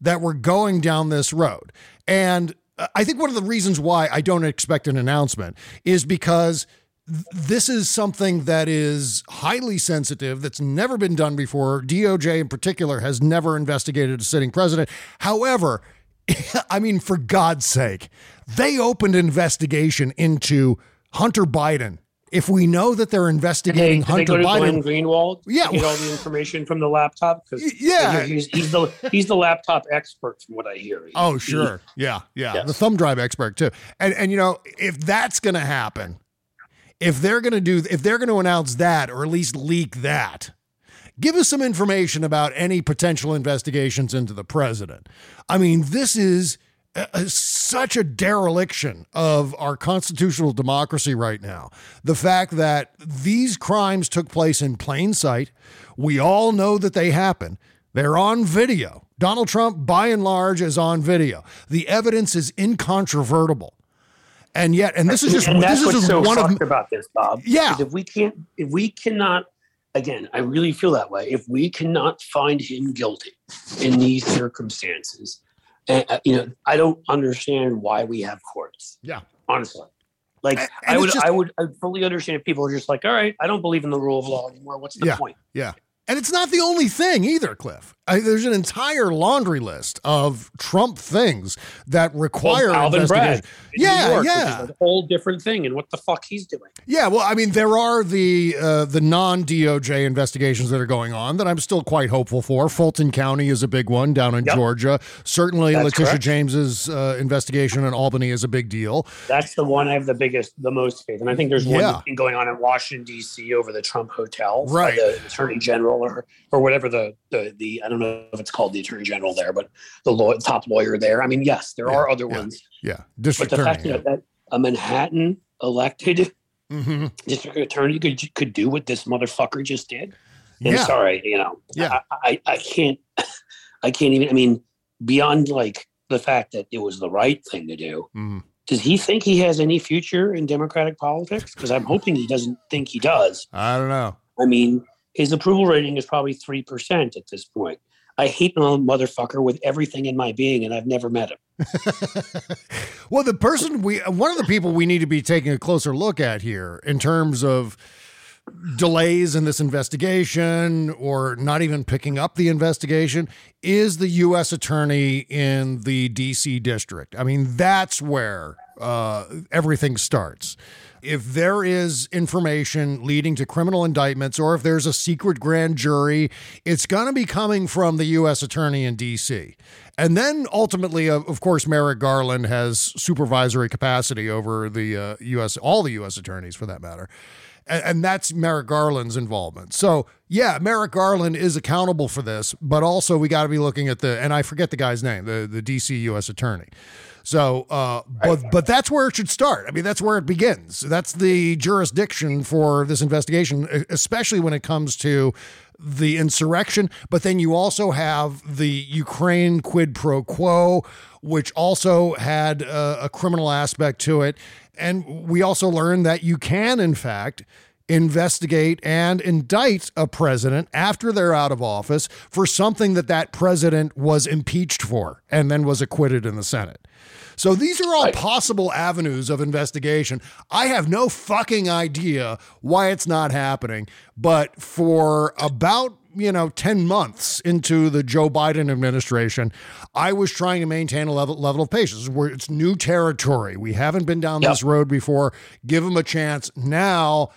[SPEAKER 6] that we're going down this road. And uh, I think one of the reasons why I don't expect an announcement is because this is something that is highly sensitive that's never been done before. DOJ in particular has never investigated a sitting president. However, I mean, for God's sake, they opened an investigation into Hunter Biden. If we know that they're
[SPEAKER 8] Did they,
[SPEAKER 6] investigating
[SPEAKER 8] did they
[SPEAKER 6] Hunter Biden,
[SPEAKER 8] Glenn Greenwald? to
[SPEAKER 6] Yeah.
[SPEAKER 8] get all the information from the laptop. Because
[SPEAKER 6] yeah.
[SPEAKER 8] he's, he's the he's the laptop expert from what I hear. Oh, he-
[SPEAKER 6] Oh,
[SPEAKER 8] he-
[SPEAKER 6] sure. Yeah, yeah.
[SPEAKER 8] Yes.
[SPEAKER 6] The thumb drive expert too. And and you know, if that's going to happen, if they're going to do if they're going to announce that or at least leak that, give us some information about any potential investigations into the president. I mean, this is a- a- such a dereliction of our constitutional democracy right now. The fact that these crimes took place in plain sight, we all know that they happen. They're on video. Donald Trump, by and large, is on video. The evidence is incontrovertible. And yet, and this is just
[SPEAKER 8] and that's
[SPEAKER 6] this is
[SPEAKER 8] what's
[SPEAKER 6] just
[SPEAKER 8] so
[SPEAKER 6] one of
[SPEAKER 8] fucked about this, Bob.
[SPEAKER 6] Yeah.
[SPEAKER 8] if we can't, if we cannot, again, I really feel that way. If we cannot find him guilty in these circumstances, and uh, you know, I don't understand why we have courts.
[SPEAKER 6] Yeah.
[SPEAKER 8] honestly. Like
[SPEAKER 6] And-
[SPEAKER 8] I would,
[SPEAKER 6] just-
[SPEAKER 8] I would, I fully understand if people are just like, all right, I don't believe in the rule of law anymore. What's the
[SPEAKER 6] Yeah.
[SPEAKER 8] point?
[SPEAKER 6] Yeah. And it's not the only thing either, Cliff. I, there's an entire laundry list of Trump things that require
[SPEAKER 8] Well, Alvin Bragg
[SPEAKER 6] investigation.
[SPEAKER 8] in
[SPEAKER 6] Yeah,
[SPEAKER 8] York,
[SPEAKER 6] yeah.
[SPEAKER 8] a whole different thing. And what the fuck he's doing?
[SPEAKER 6] Yeah, well, I mean, there are the uh, the non DOJ investigations that are going on that I'm still quite hopeful for. Fulton County is a big one down in
[SPEAKER 8] Yep.
[SPEAKER 6] Georgia. Certainly,
[SPEAKER 8] That's
[SPEAKER 6] Letitia
[SPEAKER 8] correct.
[SPEAKER 6] James's uh, investigation in Albany is a big deal.
[SPEAKER 8] That's the one I have the biggest, the most faith. And I think there's
[SPEAKER 6] Yeah.
[SPEAKER 8] one thing going on in Washington D.C. over the Trump hotel,
[SPEAKER 6] Right.
[SPEAKER 8] The Attorney General or or whatever the the, the I don't know if it's called the Attorney General there, but the law, top lawyer there. I mean, yes, there
[SPEAKER 6] Yeah,
[SPEAKER 8] are other
[SPEAKER 6] yeah.
[SPEAKER 8] ones,
[SPEAKER 6] Yeah,
[SPEAKER 8] but
[SPEAKER 6] district
[SPEAKER 8] the fact
[SPEAKER 6] attorney.
[SPEAKER 8] that, that a Manhattan elected
[SPEAKER 6] hmm
[SPEAKER 8] district attorney could could do what this motherfucker just did. I'm
[SPEAKER 6] Yeah.
[SPEAKER 8] sorry, you know,
[SPEAKER 6] Yeah.
[SPEAKER 8] I, I I can't, I can't even. I mean, beyond like the fact that it was the right thing to do.
[SPEAKER 6] Mhm.
[SPEAKER 8] Does he think he has any future in Democratic politics? Because I'm hoping he doesn't think he does.
[SPEAKER 6] I don't know.
[SPEAKER 8] I mean, his approval rating is probably 3% at this point. I hate the motherfucker with everything in my being, and I've never met him.
[SPEAKER 6] well, the person we, one of the people we need to be taking a closer look at here in terms of delays in this investigation or not even picking up the investigation is the U.S. attorney in the D.C. district. I mean, that's where uh, everything starts. If there is information leading to criminal indictments or if there's a secret grand jury, it's going to be coming from the U.S. attorney in D.C. And then ultimately, of course, Merrick Garland has supervisory capacity over the uh, U.S., all the U.S. attorneys for that matter and, and that's Merrick Garland's involvement. So yeah, Merrick Garland is accountable for this, but also we got to be looking at the and I forget the guy's name, the the DC U.S. attorney. So, uh, but but that's where it should start. I mean, that's where it begins. That's the jurisdiction for this investigation, especially when it comes to the insurrection. But then you also have the Ukraine quid pro quo, which also had uh, a criminal aspect to it. And we also learned that you can, in fact, investigate and indict a president after they're out of office for something that that president was impeached for and then was acquitted in the Senate. So these are all possible avenues of investigation. I have no fucking idea why it's not happening, but for about you know, 10 months into the Joe Biden administration, I was trying to maintain a level level of patience. Where it's new territory. We haven't been down
[SPEAKER 8] Yep.
[SPEAKER 6] this road before. Give them a chance. Now,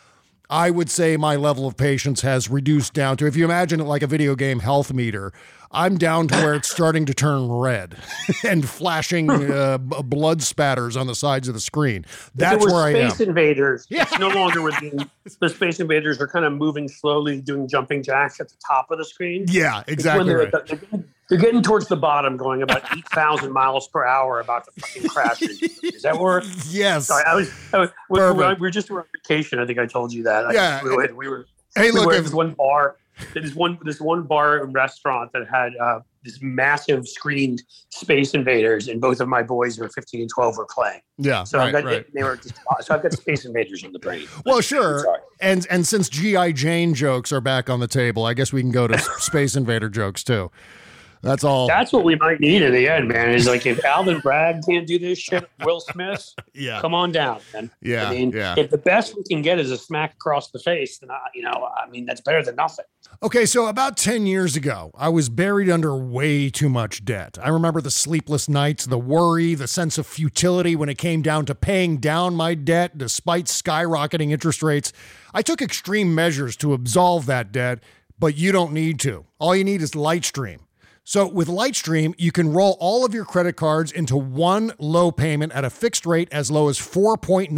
[SPEAKER 6] I would say my level of patience has reduced down to if you imagine it like a video game health meter, I'm down to where it's starting to turn red and flashing uh, blood spatters on the sides of the screen. That's where I am.
[SPEAKER 8] Space Invaders. It's no longer with the, the Space Invaders are kind of moving slowly, doing jumping jacks at the top of the screen.
[SPEAKER 6] Yeah, exactly right.
[SPEAKER 8] they're, getting, they're getting towards the bottom, going about eight thousand miles per hour, about to fucking crash. Is that where?
[SPEAKER 6] Yes.
[SPEAKER 8] Sorry, I was. I was we, we, were just on vacation. I think I told you that. I-
[SPEAKER 6] Yeah.
[SPEAKER 8] we were. We were
[SPEAKER 6] Hey,
[SPEAKER 8] we
[SPEAKER 6] look,
[SPEAKER 8] were at
[SPEAKER 6] if-
[SPEAKER 8] this one bar. There's one. This one bar and restaurant that had uh, this massive screened Space Invaders, and both of my boys were 15 and 12 were playing.
[SPEAKER 6] Yeah,
[SPEAKER 8] So
[SPEAKER 6] right,
[SPEAKER 8] I've got
[SPEAKER 6] right.
[SPEAKER 8] they were just, so I've got Space Invaders on the brain.
[SPEAKER 6] Well, sure. And and since GI Jane jokes are back on the table, I guess we can go to Space Invader jokes too. That's all.
[SPEAKER 8] That's what we might need in the end, man. Is like if Alvin Bragg can't do this shit, Will Smith,
[SPEAKER 6] yeah.
[SPEAKER 8] come on down, man.
[SPEAKER 6] Yeah,
[SPEAKER 8] I mean,
[SPEAKER 6] yeah.
[SPEAKER 8] if the best we can get is a smack across the face, then I, you know, I mean, that's better than nothing.
[SPEAKER 6] Okay, so about 10 years ago, I was buried under way too much debt. I remember the sleepless nights, the worry, the sense of futility when it came down to paying down my debt despite skyrocketing interest rates. I took extreme measures to absolve that debt, but you don't need to. All you need is Lightstream. So with Lightstream, you can roll all of your credit cards into one low payment at a fixed rate as low as 4.98%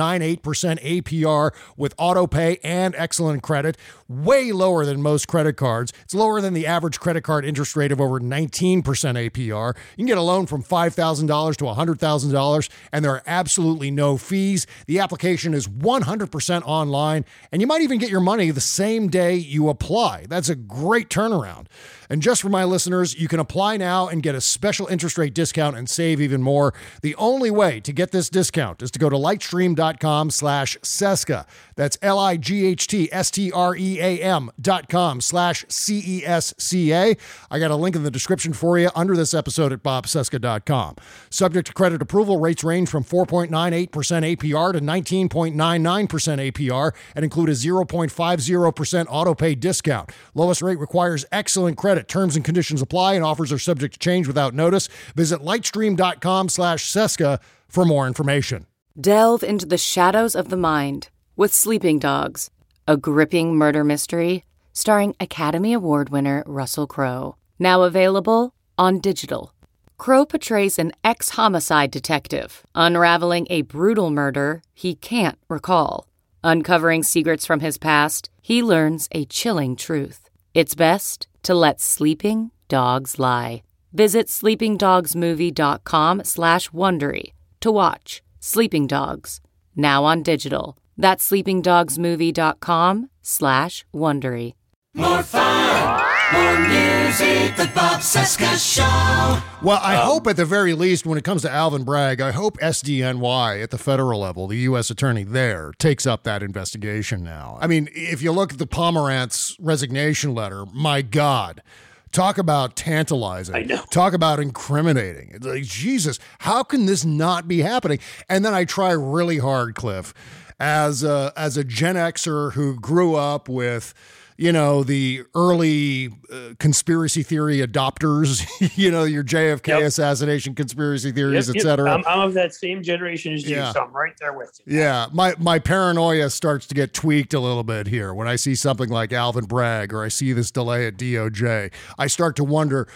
[SPEAKER 6] APR with auto pay and excellent credit, way lower than most credit cards. It's lower than the average credit card interest rate of over 19% APR. You can get a loan from $5,000 to $100,000 and there are absolutely no fees. The application is 100% online and you might even get your money the same day you apply. That's a great turnaround. And just for my listeners, you can apply now and get a special interest rate discount and save even more. The only way to get this discount is to go to lightstream.com slash Cesca. That's L-I-G-H-T-S-T-R-E-A-M dot com slash C-E-S-C-A. I got a link in the description for you under this episode at bobcesca.com. Subject to credit approval, rates range from 4.98% APR to 19.99% APR and include a 0.50% auto pay discount. Lowest rate requires excellent credit. Terms and conditions apply and offers are subject to change without notice. Visit lightstream.com slash Cesca for more information.
[SPEAKER 7] Delve into the shadows of the mind with Sleeping Dogs, a gripping murder mystery starring Academy Award winner Russell Crowe. Now available on digital. Crowe portrays an ex homicide detective unraveling a brutal murder he can't recall. Uncovering secrets from his past, he learns a chilling truth. It's best to let sleeping dogs lie. Visit sleepingdogsmovie.com slash Wondery to watch Sleeping Dogs, now on digital. That's sleepingdogsmovie.com slash Wondery.
[SPEAKER 4] More fun, more music. The Bob Cesca Show.
[SPEAKER 6] Well, I hope at the very least, when it comes to Alvin Bragg, I hope SDNY at the federal level, the U.S. attorney there, takes up that investigation now. I mean, if you look at the Pomerantz resignation letter, my God. Talk about tantalizing.
[SPEAKER 8] I know.
[SPEAKER 6] Talk about incriminating. It's like, Jesus, how can this not be happening? And then I try really hard, Cliff, as a, as a Gen Xer who grew up with, you know, the early uh, conspiracy theory adopters, you know, your JFK
[SPEAKER 8] Yep.
[SPEAKER 6] assassination conspiracy theories,
[SPEAKER 8] Yep,
[SPEAKER 6] et
[SPEAKER 8] yep.
[SPEAKER 6] cetera.
[SPEAKER 8] I'm, I'm of that same generation as you,
[SPEAKER 6] Yeah.
[SPEAKER 8] so I'm right there with you.
[SPEAKER 6] Yeah, my my paranoia starts to get tweaked a little bit here when I see something like Alvin Bragg or I see this delay at DOJ. I start to wonder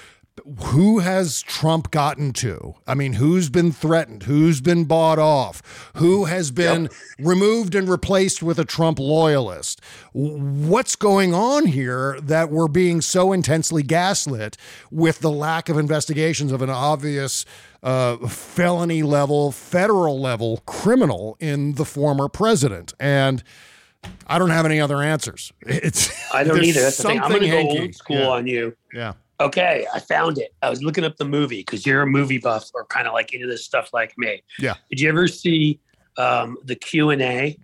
[SPEAKER 6] who has Trump gotten to? I mean, who's been threatened? Who's been bought off? Who has been removed and replaced with a Trump loyalist? What's going on here that we're being so intensely gaslit with the lack of investigations of an obvious uh, felony level, federal level criminal in the former president? And I don't have any other answers. It's
[SPEAKER 8] I don't either. That's the thing. I'm going to go
[SPEAKER 6] hanky.
[SPEAKER 8] old school
[SPEAKER 6] Yeah.
[SPEAKER 8] on you.
[SPEAKER 6] Yeah.
[SPEAKER 8] Okay, I found it. I was looking up the movie because you're a movie buff or kind of like into this stuff like me.
[SPEAKER 6] Yeah.
[SPEAKER 8] Did you ever see um, the Q and A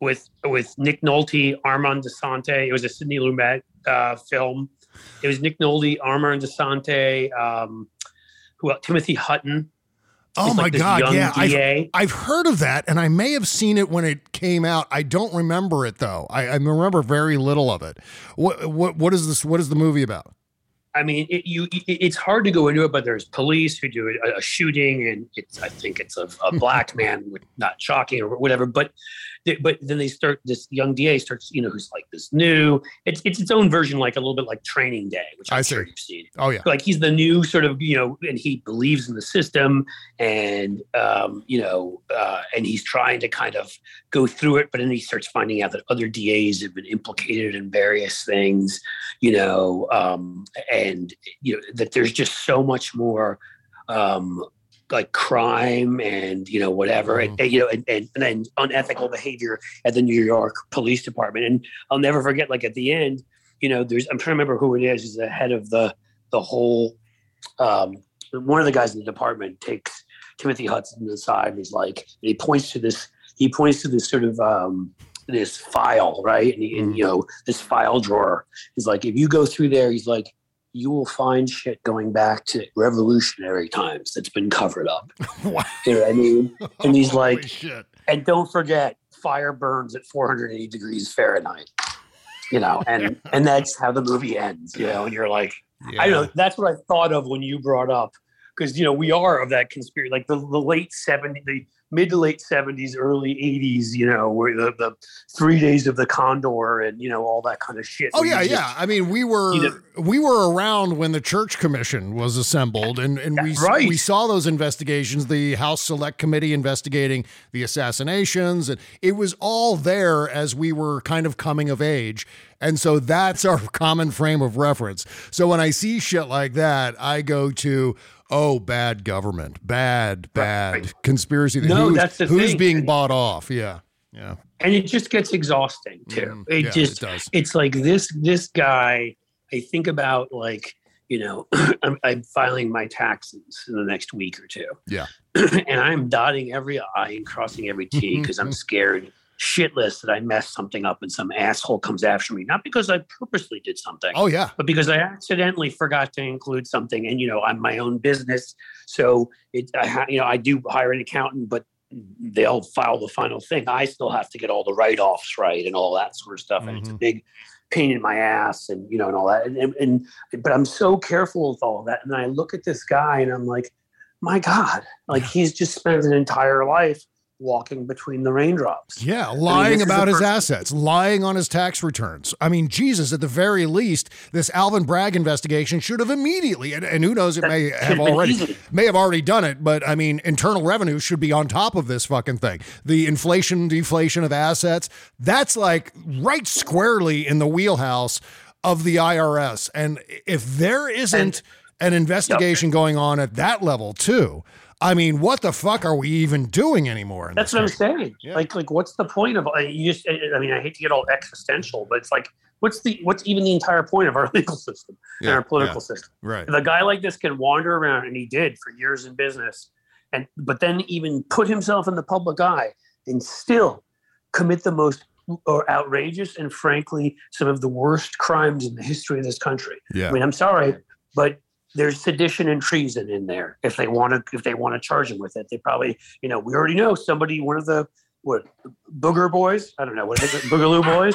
[SPEAKER 8] with with Nick Nolte, Armand Assante? It was a Sidney Lumet uh, film. It was Nick Nolte, Armand Assante, um, who else? Timothy Hutton.
[SPEAKER 6] Oh my
[SPEAKER 8] like
[SPEAKER 6] god, yeah. I've, I've heard of that and I may have seen it when it came out. I don't remember it though. I, I remember very little of it. What what what is this what is the movie about?
[SPEAKER 8] I mean, it, you it, it's hard to go into it, but there's police who do a, a shooting, and it's I think it's a, a black man, with not shocking or whatever. But but then they start this young DA starts, you know, who's like this new. It's it's its own version, like a little bit like Training Day, which I'm
[SPEAKER 6] I
[SPEAKER 8] sure
[SPEAKER 6] see.
[SPEAKER 8] you've seen.
[SPEAKER 6] Oh yeah.
[SPEAKER 8] Like he's the new sort of you know, and he believes in the system, and um, you know, uh, and he's trying to kind of go through it, but then he starts finding out that other DAs have been implicated in various things, you know, um, and you know that there's just so much more um, like crime and you know whatever, and, and, you know, and, and, and then unethical behavior at the New York Police Department. And I'll never forget, like at the end, you know, there's I'm trying to remember who it is. Is the head of the the whole. Um, one of the guys in the department takes Timothy Hutton aside and he's like, and he points to this. He points to this sort of um, this file, right? And, he, and you know, this file drawer. He's like, if you go through there, he's like, you will find shit going back to revolutionary times that's been covered up.
[SPEAKER 6] Wow.
[SPEAKER 8] You know what I mean? And he's like,
[SPEAKER 6] shit.
[SPEAKER 8] and don't forget, fire burns at 480 degrees Fahrenheit. You know, and and that's how the movie ends. You know, and you're like, I don't know. That's what I thought of when you brought up, because you know we are of that conspiracy, like the, the late 70s, the mid to late 70s, early 80s. You know, where the the three days of the Condor and you know all that kind of shit.
[SPEAKER 6] Oh yeah,
[SPEAKER 8] just-
[SPEAKER 6] yeah. I mean, we were
[SPEAKER 8] you know-
[SPEAKER 6] we were around when the church commission was assembled, and and we
[SPEAKER 8] right.
[SPEAKER 6] we saw those investigations. The House Select Committee investigating the assassinations, and it was all there as we were kind of coming of age. And so that's our common frame of reference. So when I see shit like that, I go to. Oh, bad government, bad, bad conspiracy.
[SPEAKER 8] No,
[SPEAKER 6] who's,
[SPEAKER 8] that's the
[SPEAKER 6] who's
[SPEAKER 8] thing.
[SPEAKER 6] being bought off. Yeah, yeah.
[SPEAKER 8] and it just gets exhausting too.
[SPEAKER 6] Mhm.
[SPEAKER 8] It
[SPEAKER 6] Yeah,
[SPEAKER 8] just
[SPEAKER 6] it does.
[SPEAKER 8] it's like this this guy. I think about like you know I'm, I'm filing my taxes in the next week or two,
[SPEAKER 6] Yeah.
[SPEAKER 8] and I'm dotting every I and crossing every T because I'm scared shitless that I messed something up and some asshole comes after me. Not because I purposely did something,
[SPEAKER 6] Oh yeah.
[SPEAKER 8] but because I accidentally forgot to include something. And you know, I'm my own business, so it I you know I do hire an accountant, but they'll file the final thing. I still have to get all the write offs right and all that sort of stuff, and it's a mm-hmm. big pain in my ass, and you know, and all that. And, and, and but I'm so careful with all of that. And I look at this guy, and I'm like, my God, like he's just spent an entire life walking between the raindrops.
[SPEAKER 6] Yeah,
[SPEAKER 8] I mean,
[SPEAKER 6] lying about his assets, lying on his tax returns. I mean, Jesus, at the very least, this Alvin Bragg investigation should have immediately, and, and who knows, it may have
[SPEAKER 8] have
[SPEAKER 6] already,
[SPEAKER 8] easy.
[SPEAKER 6] may have already done it, but I mean, internal revenue should be on top of this fucking thing. The inflation, deflation of assets, that's like right squarely in the wheelhouse of the IRS. And if there isn't an investigation going on at that level too, I mean, what the fuck are we even doing anymore?
[SPEAKER 8] That's what I'm saying.
[SPEAKER 6] Yeah.
[SPEAKER 8] Like, like, what's the point of? You just, I mean, I hate to get all existential, but it's like, what's the, what's even the entire point of our legal system and our political
[SPEAKER 6] yeah.
[SPEAKER 8] system?
[SPEAKER 6] Right.
[SPEAKER 8] The guy like this can wander around, and he did for years in business, and but then even put himself in the public eye and still commit the most or outrageous and frankly some of the worst crimes in the history of this country.
[SPEAKER 6] Yeah.
[SPEAKER 8] I mean, I'm sorry, but there's sedition and treason in there. If they want to, if they want to charge him with it, they probably, you know, we already know somebody, one of the what booger boys. I don't know what is it, boogaloo boys,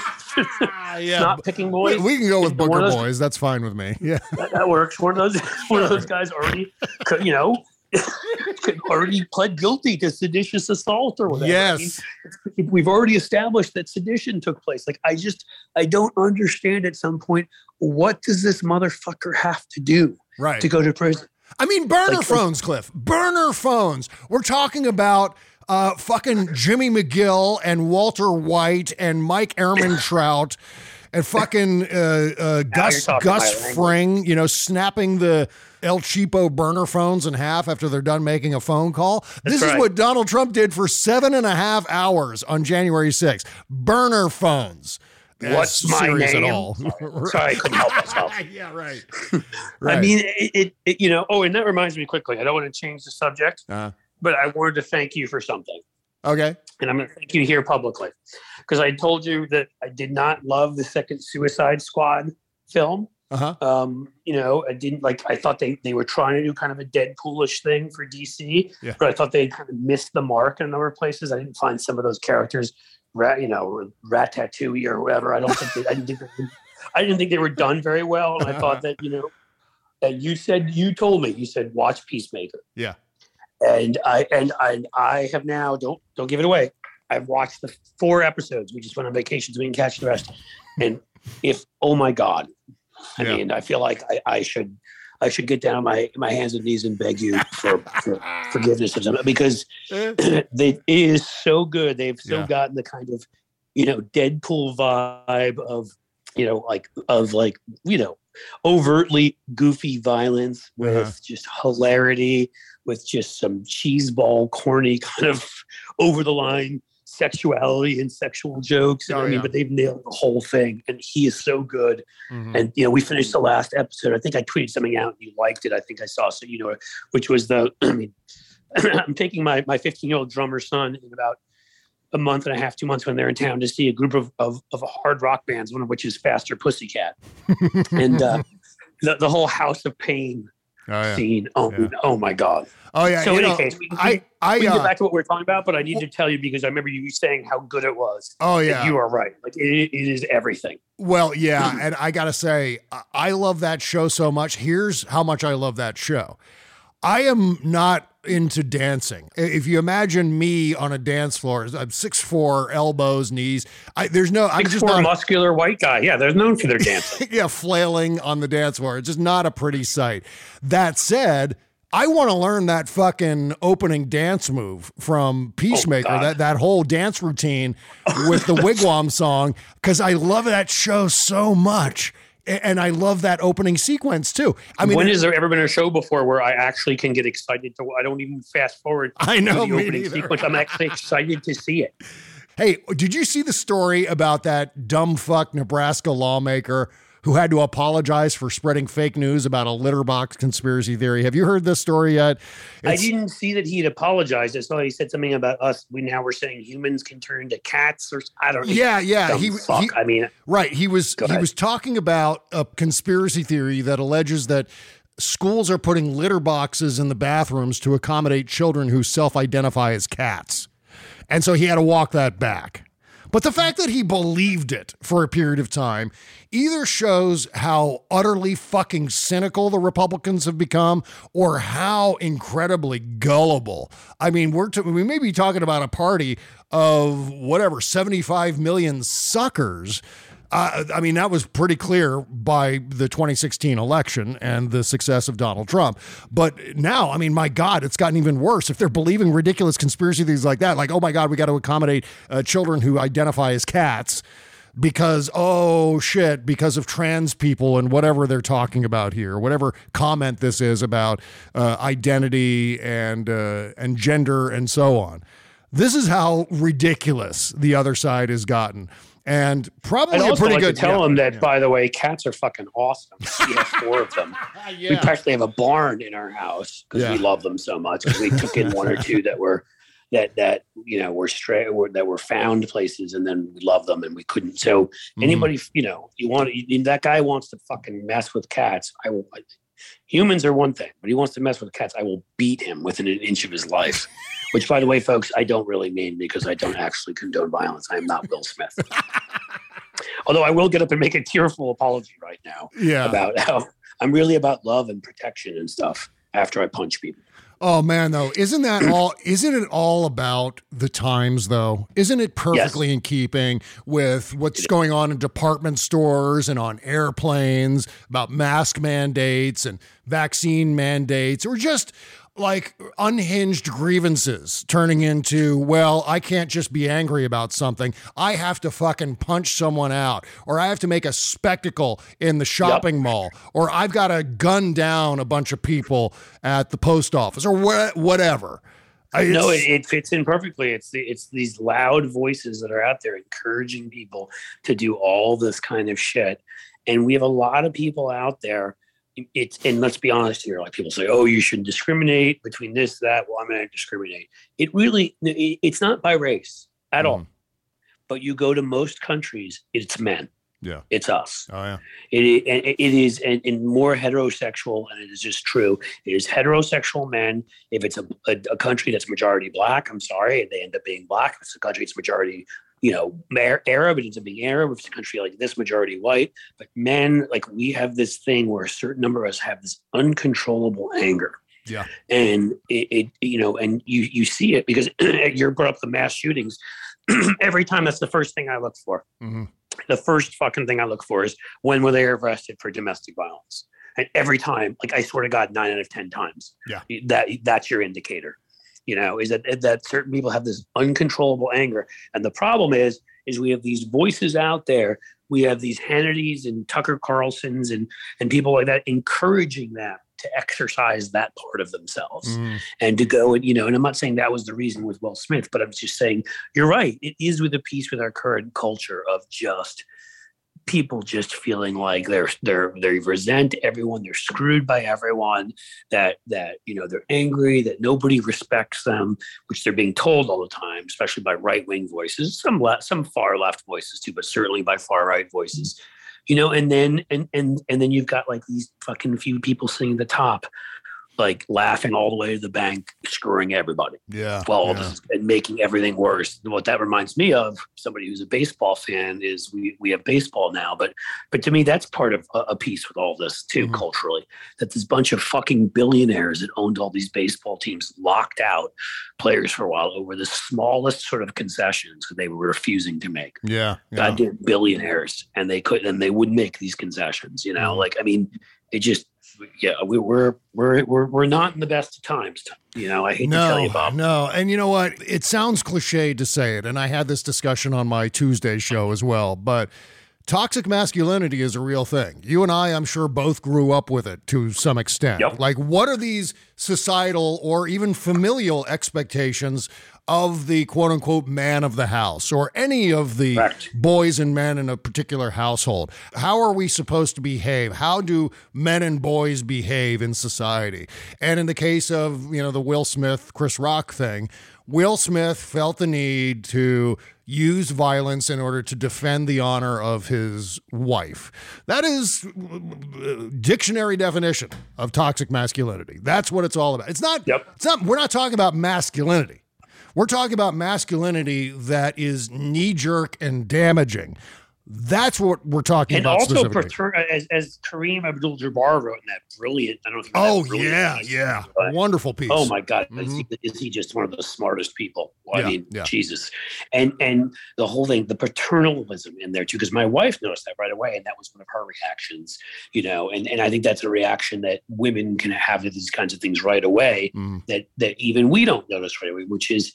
[SPEAKER 8] ah,
[SPEAKER 6] yeah.
[SPEAKER 8] not picking
[SPEAKER 6] We,
[SPEAKER 8] boys.
[SPEAKER 6] we can go with
[SPEAKER 8] of those-
[SPEAKER 6] Boys. That's fine with me. Yeah.
[SPEAKER 8] that, that works. One of those, one of those guys already, could, you know, could already pled guilty to seditious assault or whatever. I mean,
[SPEAKER 6] Yes.
[SPEAKER 8] we've already established that sedition took place. Like, I just, I don't understand at some point what does this motherfucker have to do
[SPEAKER 6] Right.
[SPEAKER 8] to go to prison?
[SPEAKER 6] I mean, burner
[SPEAKER 8] Like-
[SPEAKER 6] phones, Cliff. Burner phones. We're talking about uh, fucking Jimmy McGill and Walter White and Mike Ehrmantraut and fucking uh, uh, Gus Gus Fring. You know, snapping the El Cheapo burner phones in half after they're done making a phone call. this is what Donald Trump did for seven and a half hours on January 6th. Burner phones.
[SPEAKER 8] What's my
[SPEAKER 6] serious
[SPEAKER 8] name?
[SPEAKER 6] At all.
[SPEAKER 8] Sorry, I couldn't help myself.
[SPEAKER 6] yeah, right.
[SPEAKER 8] I mean, it, it, it, you know, oh, and that reminds me quickly. I don't want to change the subject,
[SPEAKER 6] Uh,
[SPEAKER 8] but I wanted to thank you for something.
[SPEAKER 6] okay.
[SPEAKER 8] And I'm going to thank you here publicly because I told you that I did not love the second Suicide Squad film.
[SPEAKER 6] Uh-huh.
[SPEAKER 8] Um, you know, I didn't like. I thought they they were trying to do kind of a Deadpoolish thing for DC,
[SPEAKER 6] Yeah.
[SPEAKER 8] but I thought they kind of missed the mark in a number of places. I didn't find some of those characters, rat, you know, Ratatouille or whatever. I don't think they, I didn't think they, I didn't think they were done very well. And I thought uh-huh. that you know that you said you told me you said watch Peacemaker,
[SPEAKER 6] Yeah.
[SPEAKER 8] and I and I I have now don't don't give it away. I've watched the four episodes. We just went on vacation, so we can catch the rest. And if oh my god, I
[SPEAKER 6] Yeah.
[SPEAKER 8] mean, I feel like I, I should I should get down on my my hands and knees and beg you for, for forgiveness of something because they it is so good. They've so
[SPEAKER 6] Yeah.
[SPEAKER 8] gotten the kind of you know Deadpool vibe of you know like of like you know overtly goofy violence with
[SPEAKER 6] Uh-huh.
[SPEAKER 8] just hilarity with just some cheeseball corny kind of over the line sexuality and sexual jokes.
[SPEAKER 6] Oh,
[SPEAKER 8] I mean,
[SPEAKER 6] yeah.
[SPEAKER 8] but they've nailed the whole thing, and he is so good.
[SPEAKER 6] Mhm.
[SPEAKER 8] And you know, we finished the last episode. I think I tweeted something out. and You liked it. I think I saw so. You know, which was the. I mean, I'm taking my my 15 year old drummer son in about a month and a half, two months when they're in town to see a group of of, of hard rock bands. One of which is Faster Pussycat, and uh, the the whole House of Pain
[SPEAKER 6] Oh yeah.
[SPEAKER 8] scene. Oh,
[SPEAKER 6] Yeah.
[SPEAKER 8] oh my god.
[SPEAKER 6] Oh yeah.
[SPEAKER 8] So
[SPEAKER 6] you
[SPEAKER 8] in any case, we can,
[SPEAKER 6] I I
[SPEAKER 8] we can get
[SPEAKER 6] uh,
[SPEAKER 8] back to what we are talking about, but I need to tell you because I remember you saying how good it was.
[SPEAKER 6] oh yeah.
[SPEAKER 8] You are right. Like it, it is everything.
[SPEAKER 6] Well, yeah, and I gotta say, I love that show so much. Here's how much I love that show. I am not into dancing. If you imagine me on a dance floor, I'm six four, elbows, knees. I, there's no. I'm
[SPEAKER 8] Six
[SPEAKER 6] just
[SPEAKER 8] four
[SPEAKER 6] not.
[SPEAKER 8] muscular white guy. Yeah, they're known for their dancing.
[SPEAKER 6] yeah, flailing on the dance floor. It's just not a pretty sight. That said, I want to learn that fucking opening dance move from oh, Peacemaker,
[SPEAKER 8] God.
[SPEAKER 6] that, that whole dance routine with the Wigwam song, because I love that show so much. And I love that opening sequence too. I mean,
[SPEAKER 8] when has there ever been a show before where I actually can get excited to? I don't even fast forward.
[SPEAKER 6] I know,
[SPEAKER 8] to the opening
[SPEAKER 6] neither.
[SPEAKER 8] sequence. I'm actually excited to see it.
[SPEAKER 6] Hey, did you see the story about that dumb fuck Nebraska lawmaker who had to apologize for spreading fake news about a litter box conspiracy theory? Have you heard this story yet?
[SPEAKER 8] I didn't see that he had apologized. I saw he said something about us. We now we're saying humans can turn into cats, or I don't.
[SPEAKER 6] Know. Yeah,
[SPEAKER 8] yeah.
[SPEAKER 6] He,
[SPEAKER 8] fuck.
[SPEAKER 6] he
[SPEAKER 8] I mean,
[SPEAKER 6] right. He was he was talking about a conspiracy theory that alleges that schools are putting litter boxes in the bathrooms to accommodate children who self-identify as cats. And so he had to walk that back. But the fact that he believed it for a period of time either shows how utterly fucking cynical the Republicans have become or how incredibly gullible. I mean, we're t- we may be talking about a party of whatever 75 million suckers. Uh, I mean, that was pretty clear by the 2016 election and the success of Donald Trump. But now, I mean, my God, it's gotten even worse. If they're believing ridiculous conspiracy theories like that, like, oh my God, we got to accommodate uh, children who identify as cats because, oh shit, because of trans people and whatever they're talking about here, whatever comment this is about uh, identity and, uh, and gender and so on. This is how ridiculous the other side has gotten. And probably
[SPEAKER 8] I'd
[SPEAKER 6] a pretty
[SPEAKER 8] like
[SPEAKER 6] good
[SPEAKER 8] to tell
[SPEAKER 6] yeah,
[SPEAKER 8] him that,
[SPEAKER 6] yeah.
[SPEAKER 8] by the way, cats are fucking awesome. We have four of them. We practically have a barn in our house because
[SPEAKER 6] Yeah.
[SPEAKER 8] we love them so much. 'cause we took in one or two that were that that you know were stray were, that were found places, and then we love them, and we couldn't. So
[SPEAKER 6] Mm-hmm.
[SPEAKER 8] anybody, you know, you want you, that guy wants to fucking mess with cats. I will. I, humans are one thing, but he wants to mess with cats. I will beat him within an inch of his life. Which, by the way, folks, I don't really mean because I don't actually condone violence. I am not Will Smith. Although I will get up and make a tearful apology right now
[SPEAKER 6] Yeah.
[SPEAKER 8] about how I'm really about love and protection and stuff after I punch people.
[SPEAKER 6] Oh man, though, isn't that all? Isn't it all about the times, though? Isn't it perfectly in keeping with what's going on in department stores and on airplanes about mask mandates and vaccine mandates, or just like unhinged grievances turning into, well, I can't just be angry about something. I have to fucking punch someone out, or I have to make a spectacle in the shopping mall, or I've got to gun down a bunch of people at the post office, or wha- whatever. I-
[SPEAKER 8] no, it, it fits in perfectly. It's the, it's these loud voices that are out there encouraging people to do all this kind of shit, and we have a lot of people out there. It's and let's be honest here. Like people say, "Oh, you shouldn't discriminate between this, that." Well, I'm going to discriminate. It really, it's not by race at all. Mm-hmm. But you go to most countries, it's men.
[SPEAKER 6] Yeah.
[SPEAKER 8] It's us.
[SPEAKER 6] Oh yeah.
[SPEAKER 8] It, it, it is and, and more heterosexual, and it is just true. It is heterosexual men. If it's a, a, a country that's majority black, I'm sorry, they end up being black. If it's a country that's majority, you know, Arab, it ends up being Arab. If it's a country like this, majority white. But men, like we have this thing where a certain number of us have this uncontrollable anger.
[SPEAKER 6] Yeah.
[SPEAKER 8] And it, it you know, and you you see it because you're brought up the mass shootings. Every time, that's the first thing I look for
[SPEAKER 6] hmm
[SPEAKER 8] the first fucking thing I look for is when were they arrested for domestic violence? And every time, like I swear to God, nine out of ten times,
[SPEAKER 6] Yeah.
[SPEAKER 8] that that's your indicator. You know, is that that certain people have this uncontrollable anger, and the problem is, is we have these voices out there. We have these Hannitys and Tucker Carlsons and and people like that encouraging them to exercise that part of themselves
[SPEAKER 6] Mhm.
[SPEAKER 8] and to go and you know and i'm not saying that was the reason with will smith but i'm just saying you're right it is with a piece with our current culture of just people just feeling like they're they're they resent everyone they're screwed by everyone that that you know they're angry that nobody respects them which they're being told all the time especially by right-wing voices some left some far left voices too but certainly by far right voices. You know and then and and and then you've got like these fucking few people sitting at the top like laughing all the way to the bank screwing everybody
[SPEAKER 6] Yeah.
[SPEAKER 8] well
[SPEAKER 6] yeah.
[SPEAKER 8] this and making everything worse what that reminds me of somebody who's a baseball fan is we we have baseball now but but to me that's part of a, a piece with all this too
[SPEAKER 6] Mhm.
[SPEAKER 8] culturally that this bunch of fucking billionaires that owned all these baseball teams locked out players for a while over the smallest sort of concessions that they were refusing to make
[SPEAKER 6] Yeah. yeah.
[SPEAKER 8] goddamn billionaires and they couldn't and they wouldn't make these concessions you know
[SPEAKER 6] Mhm.
[SPEAKER 8] like i mean it just yeah we, we're we're we're we're not in the best of times you know i hate to tell you bob
[SPEAKER 6] No, and you know what? It sounds cliche to say it, and I had this discussion on my Tuesday show as well, but toxic masculinity is a real thing. You and I, I'm sure, both grew up with it to some extent.
[SPEAKER 8] Yep.
[SPEAKER 6] Like, what are these societal or even familial expectations of the quote unquote man of the house or any of the
[SPEAKER 8] Correct.
[SPEAKER 6] boys and men in a particular household? How are we supposed to behave? How do men and boys behave in society? And in the case of, you know, the Will Smith, Chris Rock thing, Will Smith felt the need to use violence in order to defend the honor of his wife. That is uh, dictionary definition of toxic masculinity. That's what it's all about. It's not
[SPEAKER 8] Yep.
[SPEAKER 6] it's not we're not talking about masculinity. We're talking about masculinity that is knee jerk and damaging. That's what we're talking
[SPEAKER 8] and
[SPEAKER 6] about
[SPEAKER 8] And
[SPEAKER 6] also
[SPEAKER 8] pater- as, as Kareem Abdul-Jabbar wrote in that brilliant I don't know if you read
[SPEAKER 6] oh yeah,
[SPEAKER 8] piece,
[SPEAKER 6] yeah, wonderful piece.
[SPEAKER 8] Oh my God! Is,
[SPEAKER 6] Mhm.
[SPEAKER 8] he, is he just one of the smartest people? Well,
[SPEAKER 6] Yeah,
[SPEAKER 8] I mean,
[SPEAKER 6] yeah.
[SPEAKER 8] Jesus, and and the whole thing, the paternalism in there too, because my wife noticed that right away, and that was one of her reactions. You know, and and I think that's a reaction that women can have to these kinds of things right away
[SPEAKER 6] Mm.
[SPEAKER 8] that that even we don't notice right away, which is,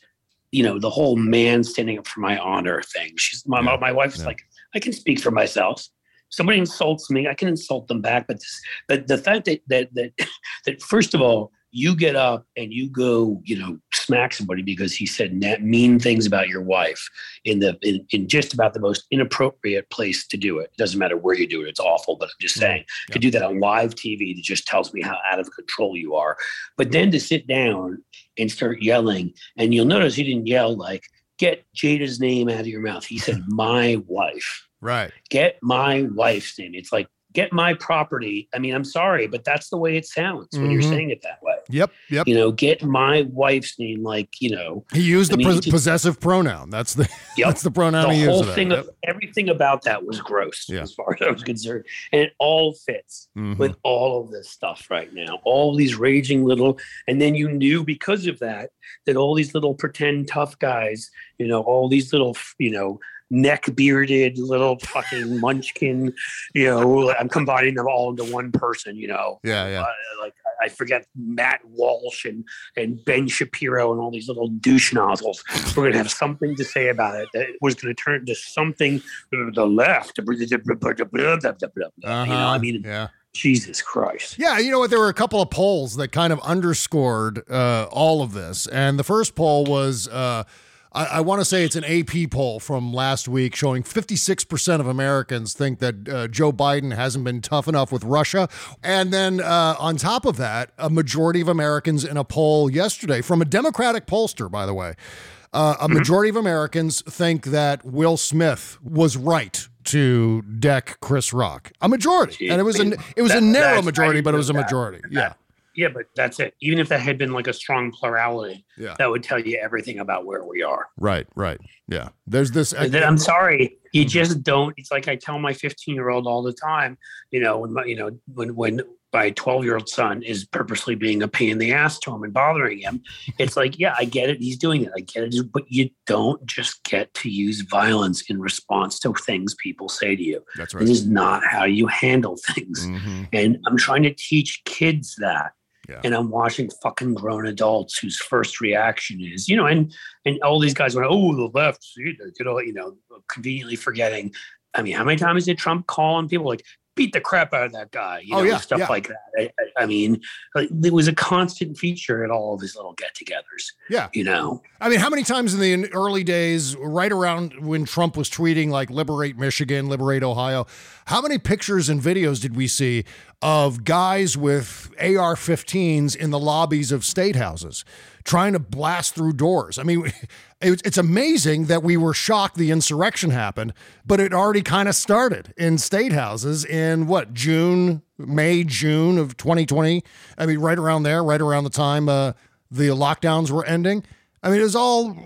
[SPEAKER 8] you know, the whole man standing up for my honor thing. She's my
[SPEAKER 6] Yeah,
[SPEAKER 8] my wife's
[SPEAKER 6] yeah.
[SPEAKER 8] like, I can speak for myself. Somebody insults me, I can insult them back. But this, but the fact that that that that first of all, you get up and you go, you know, smack somebody because he said mean things about your wife in the in, in just about the most inappropriate place to do it. It doesn't matter where you do it; it's awful. But I'm just saying, to do that on live TV, that just tells me how out of control you are. But then to sit down and start yelling, and you'll notice he didn't yell like "Get Jada's name out of your mouth." He said, "My wife."
[SPEAKER 6] Right.
[SPEAKER 8] get my wife's name. It's like get my property. I mean, I'm sorry, but that's the way it sounds when you're
[SPEAKER 6] Mhm.
[SPEAKER 8] saying it that way.
[SPEAKER 6] Yep. Yep.
[SPEAKER 8] You know, get my wife's name, like you know,
[SPEAKER 6] He used
[SPEAKER 8] I
[SPEAKER 6] the
[SPEAKER 8] mean,
[SPEAKER 6] possessive pronoun. That's the
[SPEAKER 8] Yep.
[SPEAKER 6] that's the pronoun
[SPEAKER 8] the
[SPEAKER 6] he used.
[SPEAKER 8] whole thing,
[SPEAKER 6] Yep.
[SPEAKER 8] of, everything about that was gross
[SPEAKER 6] Yeah.
[SPEAKER 8] as far as I was concerned, and it all fits
[SPEAKER 6] Mhm.
[SPEAKER 8] with all of this stuff right now. All these raging little, and then you knew because of that that all these little pretend tough guys, you know, all these little, you know, neck bearded little fucking munchkin, you know, I'm combining them all into one person, you know.
[SPEAKER 6] Yeah, yeah.
[SPEAKER 8] Uh, like I forget Matt Walsh and and Ben Shapiro and all these little douche nozzles. We're gonna have something to say about it that was gonna turn into something to the left. You know,
[SPEAKER 6] Uh-huh.
[SPEAKER 8] I mean,
[SPEAKER 6] yeah.
[SPEAKER 8] Jesus Christ.
[SPEAKER 6] Yeah, you know what? There were a couple of polls that kind of underscored uh, all of this. And the first poll was uh, I, I want to say it's an AP poll from last week showing 56% of Americans think that uh, Joe Biden hasn't been tough enough with Russia. And then uh, on top of that, a majority of Americans in a poll yesterday from a Democratic pollster, by the way. Uh, a majority of Americans think that Will Smith was right to deck Chris Rock. A majority, and it was a it was a narrow majority, but it was a
[SPEAKER 8] with that.
[SPEAKER 6] majority. Yeah,
[SPEAKER 8] Yeah, but that's it. Even if that had been like a strong plurality,
[SPEAKER 6] Yeah.
[SPEAKER 8] that would tell you everything about where we are.
[SPEAKER 6] right, right. Yeah, there's this.
[SPEAKER 8] Then I'm sorry, you
[SPEAKER 6] Mm-hmm.
[SPEAKER 8] just don't. It's like I tell my 15 year old all the time. You know, when my, you know when when my 12 year old son is purposely being a pain in the ass to him and bothering him. It's like, yeah, I get it. He's doing it. I get it. But you don't just get to use violence in response to things people say to you.
[SPEAKER 6] That's right.
[SPEAKER 8] This is not how you handle things.
[SPEAKER 6] Mhm.
[SPEAKER 8] And I'm trying to teach kids that.
[SPEAKER 6] Yeah.
[SPEAKER 8] And I'm watching fucking grown adults whose first reaction is, you know, and and all these guys went, oh, the left, you know, you know, conveniently forgetting. I mean, how many times did Trump call on people like beat the crap out of that guy? You
[SPEAKER 6] Oh,
[SPEAKER 8] know,
[SPEAKER 6] yeah,
[SPEAKER 8] stuff
[SPEAKER 6] yeah.
[SPEAKER 8] like that. I, I, mean, like, it was a constant feature at all of his little get-togethers.
[SPEAKER 6] Yeah.
[SPEAKER 8] You know,
[SPEAKER 6] I mean, how many times in the early days, right around when Trump was tweeting like liberate Michigan, liberate Ohio, how many pictures and videos did we see of guys with AR 15s in the lobbies of state houses trying to blast through doors? I mean, it's amazing that we were shocked the insurrection happened, but it already kind of started in state houses in what, June, May, June of 2020? I mean, right around there, right around the time uh, the lockdowns were ending. I mean, it was all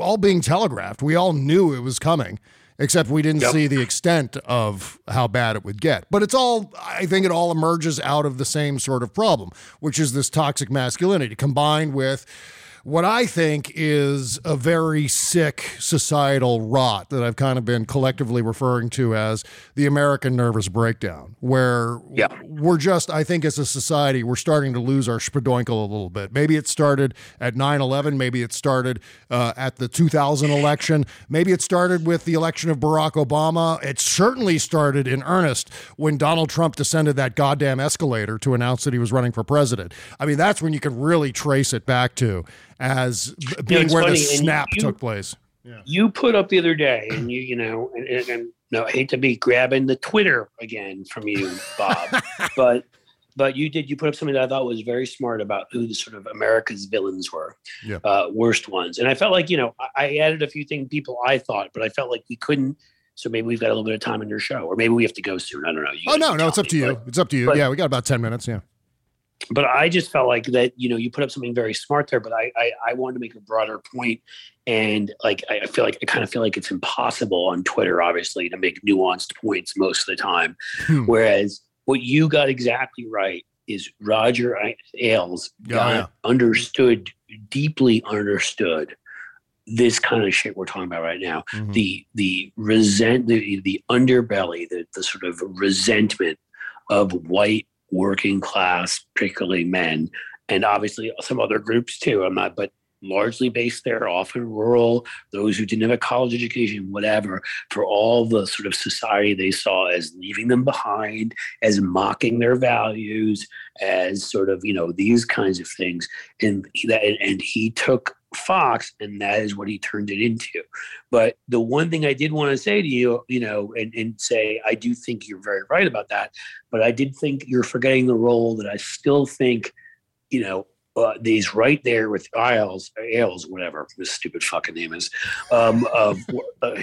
[SPEAKER 6] all being telegraphed. We all knew it was coming, except we didn't
[SPEAKER 8] Yep.
[SPEAKER 6] see the extent of how bad it would get. But it's all I think it all emerges out of the same sort of problem, which is this toxic masculinity combined with what I think is a very sick societal rot that I've kind of been collectively referring to as the American nervous breakdown, where
[SPEAKER 8] Yeah.
[SPEAKER 6] we're just, I think, as a society, we're starting to lose our spadoinkle a little bit. Maybe it started at 9 11. Maybe it started uh, at the 2000 election. Maybe it started with the election of Barack Obama. It certainly started in earnest when Donald Trump descended that goddamn escalator to announce that he was running for president. I mean, that's when you can really trace it back to as b- being
[SPEAKER 8] it's
[SPEAKER 6] where the
[SPEAKER 8] funny, and
[SPEAKER 6] snap
[SPEAKER 8] you-
[SPEAKER 6] took place.
[SPEAKER 8] you put up the other day, and you, you know, and, and, and no, I hate to be grabbing the Twitter again from you, Bob, but but you did you put up something that I thought was very smart about who the sort of America's villains were,
[SPEAKER 6] Yeah.
[SPEAKER 8] uh, worst ones, and I felt like you know I, I added a few things people I thought, but I felt like we couldn't. So maybe we've got a little bit of time in your show, or maybe we have to go soon. I don't know. You
[SPEAKER 6] Oh, no, no, it's
[SPEAKER 8] tell
[SPEAKER 6] up to you.
[SPEAKER 8] but-
[SPEAKER 6] It's up to you.
[SPEAKER 8] but-
[SPEAKER 6] yeah, we got about 10 minutes. Yeah.
[SPEAKER 8] But I just felt like that, you know, you put up something very smart there, but I, I, I wanted to make a broader point And like, I feel like I kind of feel like it's impossible on Twitter, obviously, to make nuanced points most of the time.
[SPEAKER 6] Hmm.
[SPEAKER 8] Whereas what you got exactly right is Roger Ailes got
[SPEAKER 6] yeah.
[SPEAKER 8] understood, deeply understood this kind of shit we're talking about right now
[SPEAKER 6] Mhm.
[SPEAKER 8] the the resent the, the underbelly the, the sort of resentment of white working class particularly men and obviously some other groups too. I'm not but largely based there often rural those who didn't have a college education whatever for all the sort of society they saw as leaving them behind as mocking their values as sort of you know these kinds of things and that, and he took Fox, and that is what he turned it into. But the one thing I did want to say to you, you know, and, and say, I do think you're very right about that. But I did think you're forgetting the role that I still think, you know, uh, he's right there with Isles, Ailes, whatever his stupid fucking name is. Um, of, uh,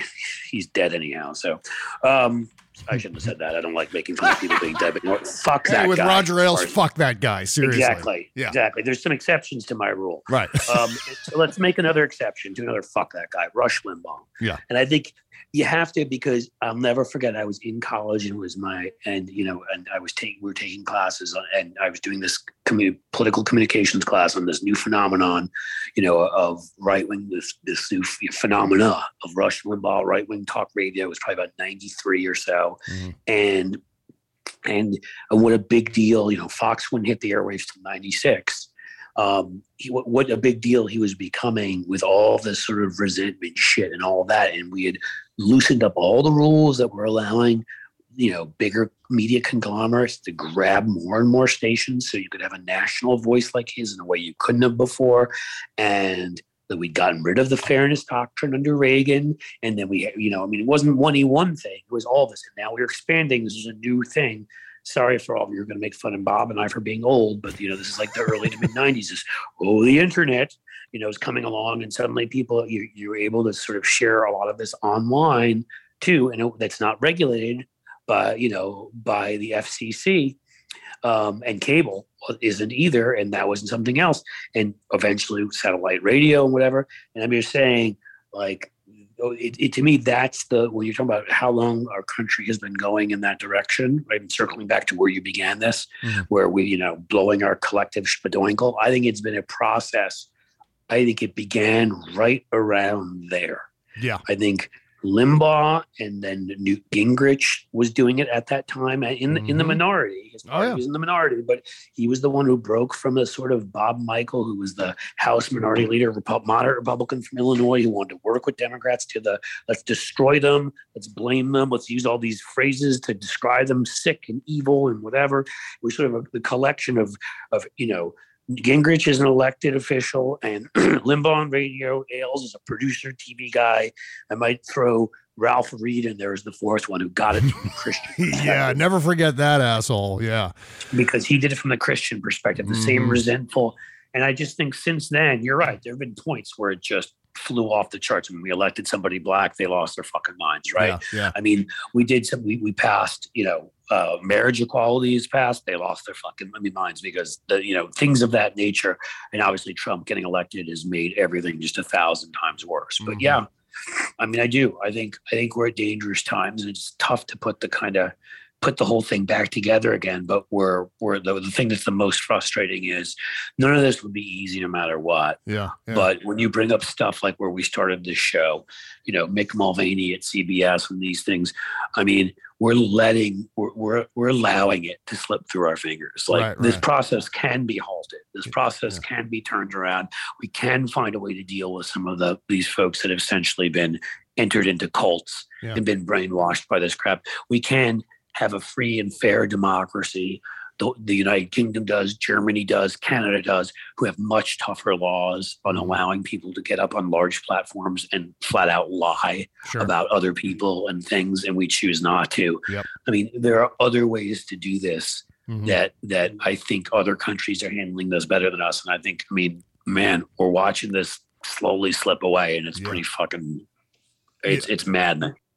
[SPEAKER 8] he's dead anyhow. So um, I shouldn't have said that. I don't like making fun of people being dead. But you know what? fuck
[SPEAKER 6] Hey,
[SPEAKER 8] that
[SPEAKER 6] with
[SPEAKER 8] guy.
[SPEAKER 6] Roger Ailes, fuck that guy. Seriously.
[SPEAKER 8] Exactly.
[SPEAKER 6] Yeah.
[SPEAKER 8] Exactly. There's some exceptions to my rule.
[SPEAKER 6] Right.
[SPEAKER 8] Um, so let's make another exception to another fuck that guy, Rush Limbaugh.
[SPEAKER 6] Yeah.
[SPEAKER 8] And I think you have to because I'll never forget. I was in college and it was my and you know and I was taking we were taking classes on, and I was doing this commu- political communications class on this new phenomenon, you know, of right wing this this new ph- phenomena of Rush Limbaugh right wing talk radio. It was probably about ninety three or so,
[SPEAKER 6] Mhm.
[SPEAKER 8] and and what a big deal. You know, Fox wouldn't hit the airwaves till ninety six um, he, what, what a big deal he was becoming with all this sort of resentment shit and all that. And we had loosened up all the rules that were allowing, you know, bigger media conglomerates to grab more and more stations so you could have a national voice like his in a way you couldn't have before. And that we'd gotten rid of the fairness doctrine under Reagan. And then we, you know, I mean, it wasn't one e one thing, it was all this. And now we're expanding. This is a new thing sorry for all of you who are going to make fun of Bob and I for being old, but you know, this is like the early to mid '90s. Is oh, the internet, you know, is coming along, and suddenly people you, you're able to sort of share a lot of this online too, and it- that's not regulated by you know by the FCC um, and cable isn't either, and that wasn't something else, and eventually satellite radio and whatever. And I'm just saying, like, it, it, to me, that's the when you're talking about how long our country has been going in that direction. Right, and circling back to where you began this,
[SPEAKER 6] Mhm.
[SPEAKER 8] where we, you know, blowing our collective spadoinkle. I think it's been a process. I think it began right around there.
[SPEAKER 6] Yeah.
[SPEAKER 8] I think Limbaugh and then Newt Gingrich was doing it at that time in in the
[SPEAKER 6] Mhm.
[SPEAKER 8] minority. His
[SPEAKER 6] Oh, yeah.
[SPEAKER 8] was in the minority, but he was the one who broke from a sort of Bob Michel, who was the House Minority Leader, Repu- moderate Republican from Illinois, who wanted to work with Democrats to the let's destroy them, let's blame them, let's use all these phrases to describe them sick and evil and whatever. It was sort of a, the collection of of you know Gingrich is an elected official, and Limbaugh on radio. Ailes is a producer, TV guy. I might throw Ralph Reed in there as the fourth one who got it from Christian
[SPEAKER 6] Yeah, never forget that asshole. Yeah.
[SPEAKER 8] because he did it from the Christian perspective, the same
[SPEAKER 6] Mhm.
[SPEAKER 8] resentful. And I just think since then, you're right. There have been points where it just flew off the charts. When we elected somebody black, they lost their fucking minds, right?
[SPEAKER 6] Yeah. yeah.
[SPEAKER 8] I mean, we did some. We, we passed, you know, uh, marriage equality is passed. They lost their fucking I mean, minds because the you know things of that nature. And obviously, Trump getting elected has made everything just a thousand times worse. But
[SPEAKER 6] Mhm.
[SPEAKER 8] yeah, I mean, I do. I think I think we're at dangerous times, and it's tough to put the kind of put the whole thing back together again. But we're we're the, the thing that's the most frustrating is none of this would be easy no matter what.
[SPEAKER 6] Yeah. yeah.
[SPEAKER 8] But when you bring up stuff like where we started this show, you know, Mick Mulvaney at CBS and these things, I mean, we're letting, we're, we're, we're allowing it to slip through our fingers. Like
[SPEAKER 6] Right,
[SPEAKER 8] this
[SPEAKER 6] right.
[SPEAKER 8] process can be halted. This process
[SPEAKER 6] yeah.
[SPEAKER 8] can be turned around. We can find a way to deal with some of the these folks that have essentially been entered into cults
[SPEAKER 6] Yeah.
[SPEAKER 8] and been brainwashed by this crap. We can have a free and fair democracy. The, the United Kingdom does, Germany does, Canada does, who have much tougher laws on allowing people to get up on large platforms and flat out lie
[SPEAKER 6] Sure.
[SPEAKER 8] about other people and things, and we choose not to.
[SPEAKER 6] Yep.
[SPEAKER 8] I mean, there are other ways to do this
[SPEAKER 6] Mhm.
[SPEAKER 8] that that I think other countries are handling this better than us. And I think, I mean, man, we're watching this slowly slip away, and it's
[SPEAKER 6] Yeah.
[SPEAKER 8] pretty fucking. It's it's maddening.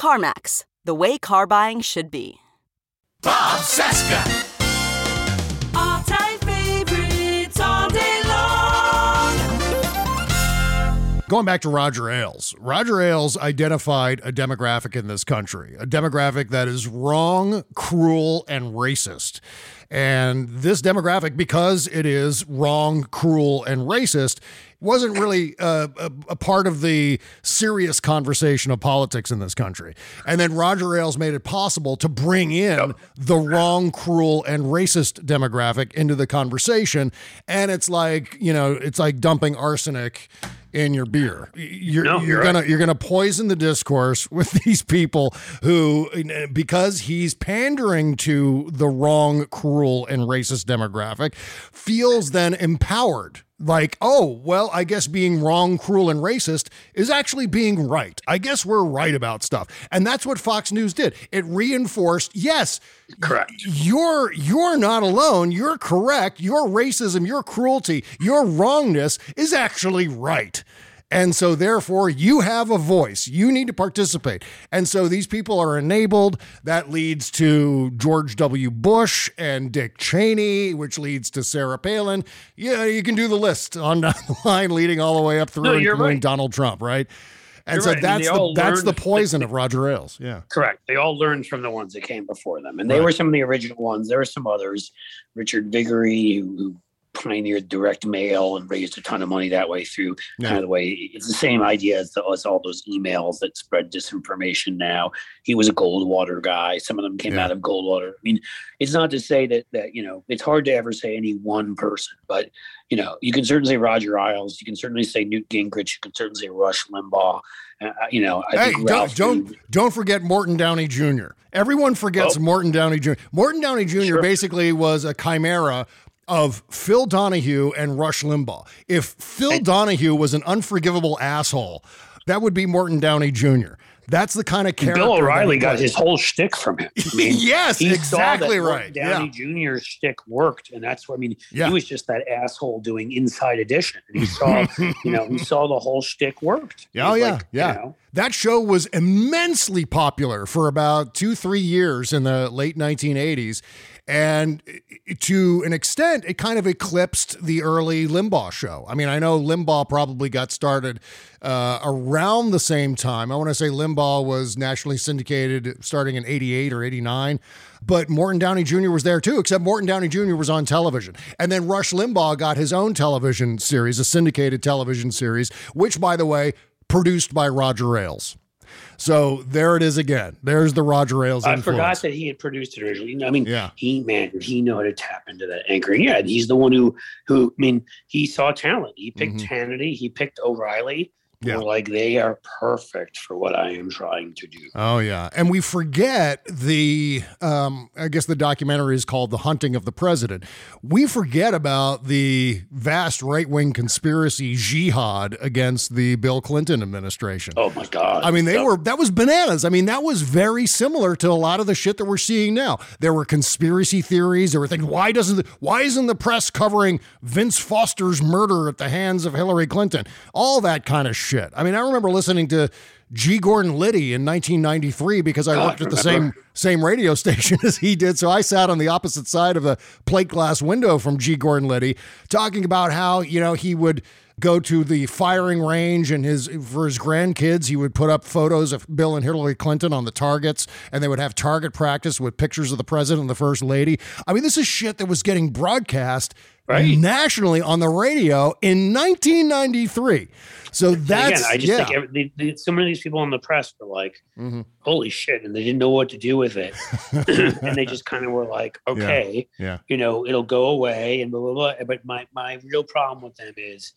[SPEAKER 9] CarMax, the way car buying should be.
[SPEAKER 4] Bob Cesca.
[SPEAKER 10] All time favorites all day long.
[SPEAKER 6] Going back to Roger Ailes, Roger Ailes identified a demographic in this country, a demographic that is wrong, cruel, and racist. And this demographic, because it is wrong, cruel, and racist, wasn't really uh, a, a part of the serious conversation of politics in this country. And then Roger Ailes made it possible to bring in the wrong, cruel, and racist demographic into the conversation. And it's like, you know, it's like dumping arsenic in your beer. You're,
[SPEAKER 8] No,
[SPEAKER 6] you're
[SPEAKER 8] you're
[SPEAKER 6] gonna
[SPEAKER 8] right.
[SPEAKER 6] you're gonna poison the discourse with these people who, because he's pandering to the wrong, cruel, and racist demographic, feels then empowered. Like, oh, well, I guess being wrong, cruel, and racist is actually being right. I guess we're right about stuff. And that's what Fox News did. It reinforced, yes,
[SPEAKER 8] Correct.
[SPEAKER 6] you're you're not alone. You're correct. Your racism, your cruelty, your wrongness is actually right. And so, therefore, you have a voice. You need to participate. And so, these people are enabled. That leads to George W. Bush and Dick Cheney, which leads to Sarah Palin. Yeah, you can do the list on down the line, leading all the way up through
[SPEAKER 8] No,
[SPEAKER 6] including
[SPEAKER 8] right.
[SPEAKER 6] Donald Trump, right? And
[SPEAKER 8] You're
[SPEAKER 6] so
[SPEAKER 8] right.
[SPEAKER 6] That's
[SPEAKER 8] they
[SPEAKER 6] the that's the poison of Roger Ailes. Yeah.
[SPEAKER 8] Correct. They all learned from the ones that came before them, and they
[SPEAKER 6] Right.
[SPEAKER 8] were some of the original ones. There were some others, Richard Viguerie, who, who pioneered direct mail and raised a ton of money that way through
[SPEAKER 6] Yeah.
[SPEAKER 8] kind of the way it's the same idea as, the, as all those emails that spread disinformation now. He was a Goldwater guy. Some of them came
[SPEAKER 6] Yeah.
[SPEAKER 8] out of Goldwater. I mean, it's not to say that that you know it's hard to ever say any one person, but you know you can certainly say Roger Ailes. You can certainly say Newt Gingrich. You can certainly say Rush Limbaugh. Uh, you know, I
[SPEAKER 6] Hey,
[SPEAKER 8] think
[SPEAKER 6] don't don't
[SPEAKER 8] Reed-
[SPEAKER 6] don't forget Morton Downey Jr. Everyone forgets
[SPEAKER 8] Oh.
[SPEAKER 6] Morton Downey Jr. Morton Downey Jr.
[SPEAKER 8] Sure.
[SPEAKER 6] basically was a chimera of Phil Donahue and Rush Limbaugh. If Phil Donahue was an unforgivable asshole, that would be Morton Downey Jr. That's the kind of character.
[SPEAKER 8] Bill O'Reilly got his whole shtick from him. I mean,
[SPEAKER 6] Yes, exactly right.
[SPEAKER 8] Downey Jr.'s shtick worked, and that's what I mean.
[SPEAKER 6] Yeah.
[SPEAKER 8] He was just that asshole doing Inside Edition, and he saw, you know, he saw the whole shtick worked.
[SPEAKER 6] Oh yeah,
[SPEAKER 8] like, you
[SPEAKER 6] yeah.
[SPEAKER 8] know,
[SPEAKER 6] That show was immensely popular for about two, three years in the late 1980s. And to an extent, it kind of eclipsed the early Limbaugh show. I mean, I know Limbaugh probably got started uh, around the same time. I want to say Limbaugh was nationally syndicated starting in 88 or 89, but Morton Downey Jr. was there too, except Morton Downey Jr. was on television. And then Rush Limbaugh got his own television series, a syndicated television series, which, by the way, produced by Roger Ailes. So there it is again. There's the Roger Ailes
[SPEAKER 8] I
[SPEAKER 6] influence.
[SPEAKER 8] forgot that he had produced it originally. I mean,
[SPEAKER 6] Yeah.
[SPEAKER 8] he man, he know how to tap into that anchoring? Yeah, he's the one who who I mean, he saw talent. He picked
[SPEAKER 6] Mhm.
[SPEAKER 8] Hannity, he picked O'Reilly.
[SPEAKER 6] Yeah.
[SPEAKER 8] Yeah. like they are perfect for what I am trying to do.
[SPEAKER 6] Oh yeah, and we forget the. Um, I guess the documentary is called "The Hunting of the President." We forget about the vast right-wing conspiracy jihad against the Bill Clinton administration.
[SPEAKER 8] Oh my god!
[SPEAKER 6] I mean, they
[SPEAKER 8] That-
[SPEAKER 6] were that was bananas. I mean, that was very similar to a lot of the shit that we're seeing now. There were conspiracy theories. There were things. Why doesn't the, why isn't the press covering Vince Foster's murder at the hands of Hillary Clinton? All that kind of shit. I mean, I remember listening to G. Gordon Liddy in 1993 because I
[SPEAKER 8] God,
[SPEAKER 6] worked at the same same radio station as he did. So I sat on the opposite side of the plate glass window from G. Gordon Liddy, talking about how you know he would go to the firing range and his for his grandkids he would put up photos of Bill and Hillary Clinton on the targets and they would have target practice with pictures of the president and the first lady. I mean this is shit that was getting broadcast
[SPEAKER 8] Right.
[SPEAKER 6] nationally on the radio in 1993. So that's
[SPEAKER 8] again, I just
[SPEAKER 6] yeah.
[SPEAKER 8] think every, they, they, so many of these people in the press were like,
[SPEAKER 6] Mhm.
[SPEAKER 8] "Holy shit!" and they didn't know what to do with it, and they just kind of were like, "Okay,
[SPEAKER 6] yeah.
[SPEAKER 8] you know, it'll go away," and blah blah blah. But my my real problem with them is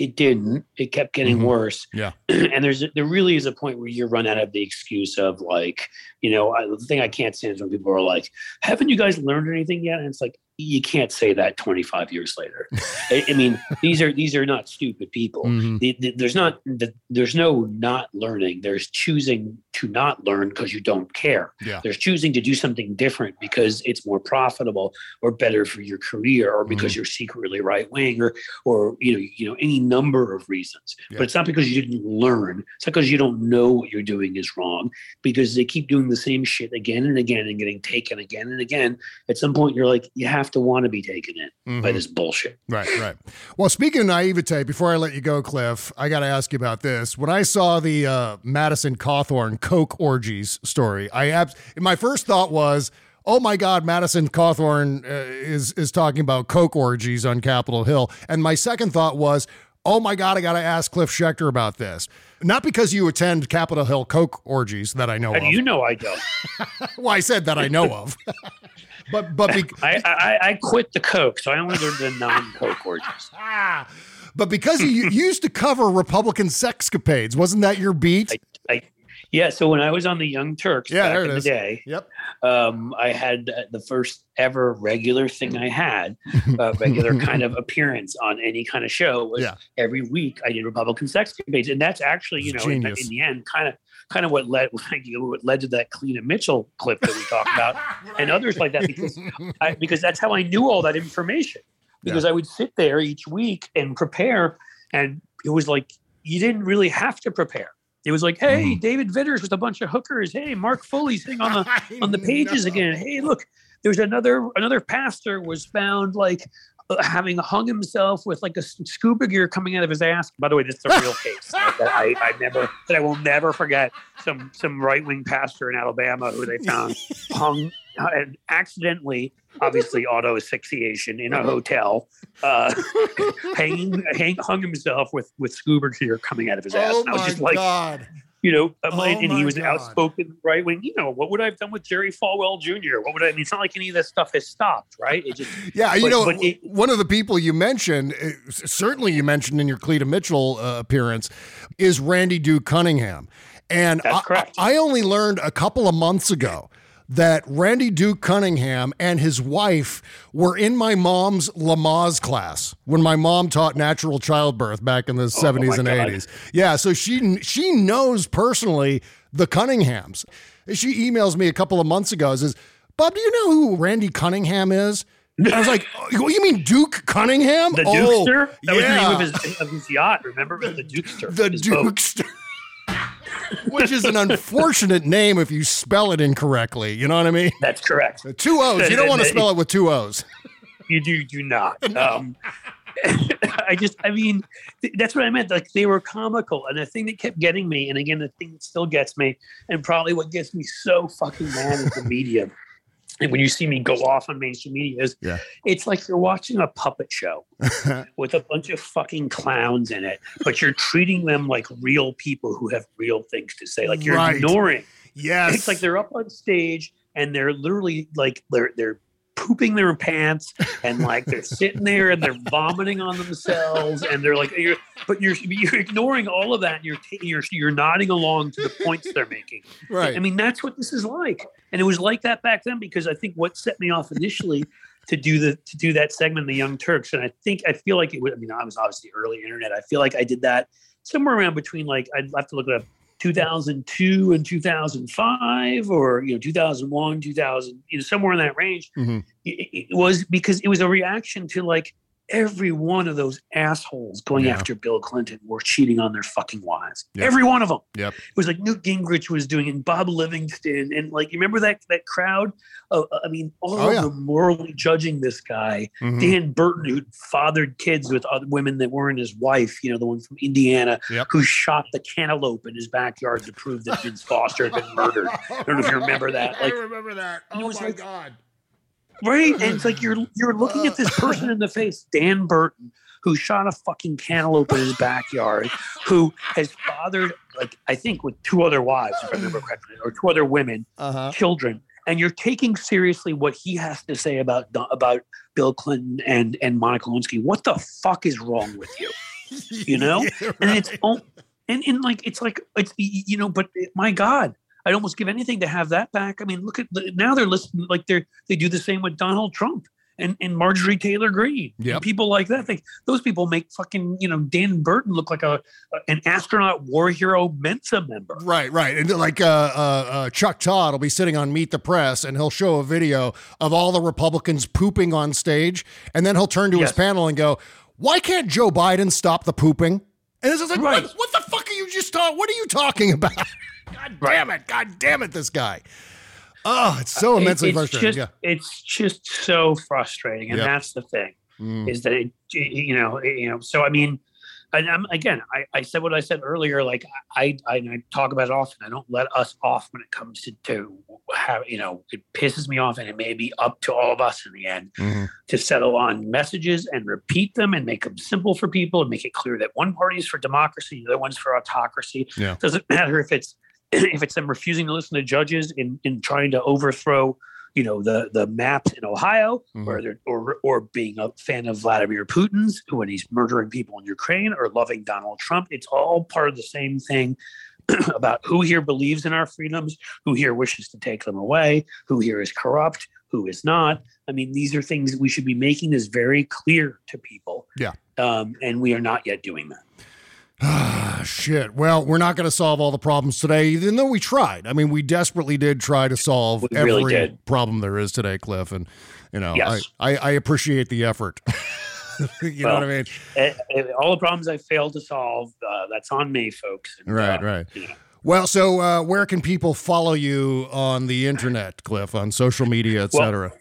[SPEAKER 8] it didn't. It kept getting
[SPEAKER 6] Mhm.
[SPEAKER 8] worse.
[SPEAKER 6] Yeah.
[SPEAKER 8] and there's there really is a point where you run out of the excuse of like, you know, I, the thing I can't stand is when people are like, "Haven't you guys learned anything yet?" And it's like you can't say that 25 years later. I, I mean, these are these are not stupid people.
[SPEAKER 6] Mhm.
[SPEAKER 8] The- the- there's not the, there's no not learning. There's choosing to not learn because you don't care.
[SPEAKER 6] Yeah.
[SPEAKER 8] There's choosing to do something different because it's more profitable or better for your career or
[SPEAKER 6] Mm-hmm.
[SPEAKER 8] because you're secretly right wing or or you know you know any number of reasons.
[SPEAKER 6] Yeah.
[SPEAKER 8] But it's not because you didn't learn. It's not because you don't know what you're doing is wrong. Because they keep doing the same shit again and again and getting taken again and again. At some point, you're like, you have to want to be taken in by
[SPEAKER 6] Mhm.
[SPEAKER 8] this bullshit.
[SPEAKER 6] Right, right. Well, speaking of naivete, before I let you go, Cliff, I got to ask you about this. When I saw the uh, Madison Cawthorn Coke orgies story, I abs- my first thought was, "Oh my God, Madison Cawthorn uh, is is talking about Coke orgies on Capitol Hill," and my second thought was. Oh my God, I got to ask Cliff Schecter about this. Not because you attend Capitol Hill Coke orgies that I know
[SPEAKER 8] How
[SPEAKER 6] of.
[SPEAKER 8] you know I don't?
[SPEAKER 6] well, I said that I know of. but but be-
[SPEAKER 8] I, I I quit the coke, so I only go to the non-coke orgies.
[SPEAKER 6] but because you, used to cover Republican sexcapades, wasn't that your beat?
[SPEAKER 8] I yeah. So when I was on the Young Turks
[SPEAKER 6] Yeah,
[SPEAKER 8] back in
[SPEAKER 6] is.
[SPEAKER 8] the day,
[SPEAKER 6] Yep.
[SPEAKER 8] um, I had the first ever regular thing I had, uh, regular kind of appearance on any kind of show was
[SPEAKER 6] Yeah.
[SPEAKER 8] every week I did Republican sexcapades, and that's actually you know in, in the end kind of kind of what led what led to that Cleta Mitchell clip that we talked about and others like that because I, because that's how I knew all that information because I would sit there each week and prepare, and it was like you didn't really have to prepare. It was like, hey,
[SPEAKER 6] Mm-hmm.
[SPEAKER 8] David Vitter's with a bunch of hookers. Hey, Mark Foley's sitting on the on the pages again. Hey, look, there's another another pastor was found like having hung himself with like a scuba gear coming out of his ass. By the way, this is a real case that I, I never that I will never forget. Some some right wing pastor in Alabama who they found hung uh, and accidentally, obviously, auto asphyxiation in a hotel, uh, hanging, hang, hung himself with with scuba gear coming out of his ass.
[SPEAKER 6] Oh
[SPEAKER 8] And I was
[SPEAKER 6] my
[SPEAKER 8] just like,
[SPEAKER 6] God.
[SPEAKER 8] You know, um,
[SPEAKER 6] Oh
[SPEAKER 8] and, and he was
[SPEAKER 6] God.
[SPEAKER 8] outspoken right wing. You know, what would I have done with Jerry Falwell Jr.? What would I? I mean, it's not like any of this stuff has stopped, right? It just
[SPEAKER 6] Yeah, you
[SPEAKER 8] but-
[SPEAKER 6] know,
[SPEAKER 8] but it-
[SPEAKER 6] one of the people you mentioned, uh, certainly you mentioned in your Cleta Mitchell uh, appearance, is Randy Duke Cunningham. And
[SPEAKER 8] That's
[SPEAKER 6] I,
[SPEAKER 8] correct.
[SPEAKER 6] I only learned a couple of months ago that Randy Duke Cunningham and his wife were in my mom's Lamaze class when my mom taught natural childbirth back in the 70s and
[SPEAKER 8] Oh God.
[SPEAKER 6] 80s. Yeah, so she she knows personally the Cunninghams. She emails me a couple of months ago and says, "Bob, do you know who Randy Cunningham is?" I was like, oh, "You mean Duke Cunningham?
[SPEAKER 8] the
[SPEAKER 6] Oh,
[SPEAKER 8] Dukester. That was the
[SPEAKER 6] yeah.
[SPEAKER 8] name of his of his yacht. Remember the Dukester.
[SPEAKER 6] the. Dukester." Which is an unfortunate name if you spell it incorrectly. You know what I mean?
[SPEAKER 8] That's correct.
[SPEAKER 6] Two O's. You don't want to spell it with two O's.
[SPEAKER 8] You do do not. Um, I just, I mean, th- that's what I meant. Like they were comical, and the thing that kept getting me, and again, the thing that still gets me, and probably what gets me so fucking mad is the media. And when you see me go off on mainstream media, is
[SPEAKER 6] Yeah.
[SPEAKER 8] it's like you're watching a puppet show with a bunch of fucking clowns in it, but you're treating them like real people who have real things to say. Like you're
[SPEAKER 6] Right.
[SPEAKER 8] ignoring.
[SPEAKER 6] Yes.
[SPEAKER 8] It's like they're up on stage and they're literally like they're they're pooping their pants and like they're sitting there and they're vomiting on themselves and they're like you're but you're you're ignoring all of that and you're you're you're nodding along to the points they're making.
[SPEAKER 6] Right.
[SPEAKER 8] I mean that's what this is like. And it was like that back then because I think what set me off initially to do the to do that segment the Young Turks and I think I feel like it was I mean I was obviously early internet. I feel like I did that somewhere around between like I'd have to look it up 2002 and 2005 or you know 2001 2000 you know somewhere in that range
[SPEAKER 6] Mhm.
[SPEAKER 8] it, it was because it was a reaction to like every one of those assholes going
[SPEAKER 6] Yeah.
[SPEAKER 8] after bill clinton were cheating on their fucking wives
[SPEAKER 6] Yep.
[SPEAKER 8] every one of them
[SPEAKER 6] Yep.
[SPEAKER 8] it was like Newt Gingrich was doing it, and Bob Livingston, and like you remember that that crowd. Uh, I mean, all
[SPEAKER 6] Oh,
[SPEAKER 8] of
[SPEAKER 6] yeah.
[SPEAKER 8] them morally judging this guy,
[SPEAKER 6] Mhm.
[SPEAKER 8] Dan Burton, who fathered kids with other women that weren't his wife. You know, the one from Indiana
[SPEAKER 6] Yep.
[SPEAKER 8] who shot the cantaloupe in his backyard to prove that Vince Foster had been murdered. I don't know if you remember that. Like,
[SPEAKER 6] I remember that. Oh my
[SPEAKER 8] like-
[SPEAKER 6] god.
[SPEAKER 8] Right? And it's like you're you're looking at this person in the face, Dan Burton, who shot a fucking cantaloupe in his backyard, who has fathered like I think with two other wives, if I remember correctly, or two other women,
[SPEAKER 6] Uh-huh.
[SPEAKER 8] children, and you're taking seriously what he has to say about about Bill Clinton and and Monica Lewinsky. What the fuck is wrong with you? You know?
[SPEAKER 6] Yeah,
[SPEAKER 8] and it's
[SPEAKER 6] right.
[SPEAKER 8] and, and like it's like it's you know but my god i'd almost give anything to have that back i mean look at the, now they're listening like they're they do the same with donald trump and, and marjorie taylor greene
[SPEAKER 6] Yep.
[SPEAKER 8] people like that they, those people make fucking you know dan burton look like a an astronaut war hero mensa member
[SPEAKER 6] Right, right. And like uh, uh, uh, Chuck Todd will be sitting on Meet the Press and he'll show a video of all the Republicans pooping on stage. And then he'll turn to his panel and go, Why can't Joe Biden stop the pooping? And it's like,
[SPEAKER 8] Right.
[SPEAKER 6] what, what the fuck just talking? What are you talking about? God damn it. God damn it, this guy. Oh, it's so immensely
[SPEAKER 8] it's
[SPEAKER 6] frustrating.
[SPEAKER 8] just,
[SPEAKER 6] yeah.
[SPEAKER 8] it's just so frustrating and
[SPEAKER 6] Yep.
[SPEAKER 8] that's the thing
[SPEAKER 6] Mm.
[SPEAKER 8] is that it, you know you know so i mean and I'm, again I, I said what i said earlier like I, I i talk about it often i don't let us off when it comes to to have you know it pisses me off and it may be up to all of us in the end
[SPEAKER 6] Mhm.
[SPEAKER 8] to settle on messages and repeat them and make them simple for people and make it clear that one party is for democracy the other one's for autocracy
[SPEAKER 6] Yeah.
[SPEAKER 8] doesn't matter if it's if it's them refusing to listen to judges in in trying to overthrow you know the the maps in Ohio,
[SPEAKER 6] Mhm.
[SPEAKER 8] or or or being a fan of Vladimir Putin's when he's murdering people in Ukraine, or loving Donald Trump. It's all part of the same thing about who here believes in our freedoms, who here wishes to take them away, who here is corrupt, who is not. I mean, these are things we should be making this very clear to people.
[SPEAKER 6] Yeah.
[SPEAKER 8] Um, and we are not yet doing that.
[SPEAKER 6] Ah, shit. Well, we're not going to solve all the problems today, even though we tried. I mean, we desperately did try to solve
[SPEAKER 8] We
[SPEAKER 6] every
[SPEAKER 8] did.
[SPEAKER 6] problem there is today, Cliff. And, you know,
[SPEAKER 8] Yes.
[SPEAKER 6] I, I, I appreciate the effort. you know what I mean?
[SPEAKER 8] Eh, eh, all the problems I failed to solve, uh, that's on me, folks. And,
[SPEAKER 6] Right,
[SPEAKER 8] uh,
[SPEAKER 6] right.
[SPEAKER 8] you know.
[SPEAKER 6] Well, so uh, where can people follow you on the internet, Cliff, on social media, et
[SPEAKER 8] Well,
[SPEAKER 6] cetera?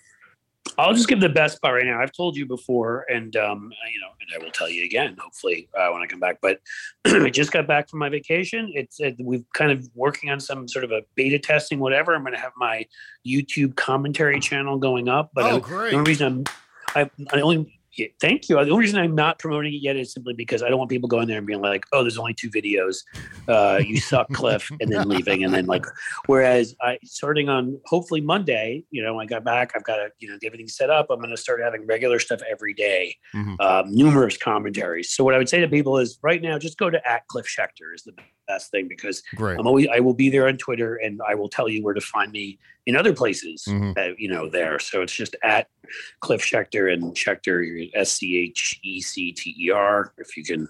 [SPEAKER 8] I'll just give the best part right now. I've told you before, and um, you know, and I will tell you again. Hopefully, uh, when I come back. But I just got back from my vacation. It's it, we've kind of working on some sort of a beta testing, whatever. I'm going to have my YouTube commentary channel going up. But
[SPEAKER 6] Oh,
[SPEAKER 8] I-
[SPEAKER 6] great.
[SPEAKER 8] the only reason I'm, I, I only yeah, thank you. The only reason I'm not promoting it yet is simply because I don't want people going there and being like, "Oh, there's only two videos. Uh, you suck, Cliff," and then leaving, and then like. Whereas I starting on hopefully Monday, you know, I got back. I've got to you know get everything set up. I'm going to start having regular stuff every day,
[SPEAKER 6] Mhm.
[SPEAKER 8] um, numerous commentaries. So what I would say to people is, right now, just go to at Cliff Schecter is the best thing because
[SPEAKER 6] Great.
[SPEAKER 8] I'm always I will be there on Twitter and I will tell you where to find me in other places
[SPEAKER 6] Mhm.
[SPEAKER 8] that you know there. So it's just at Cliff Schecter and Schecter S C H E C T E R. If you can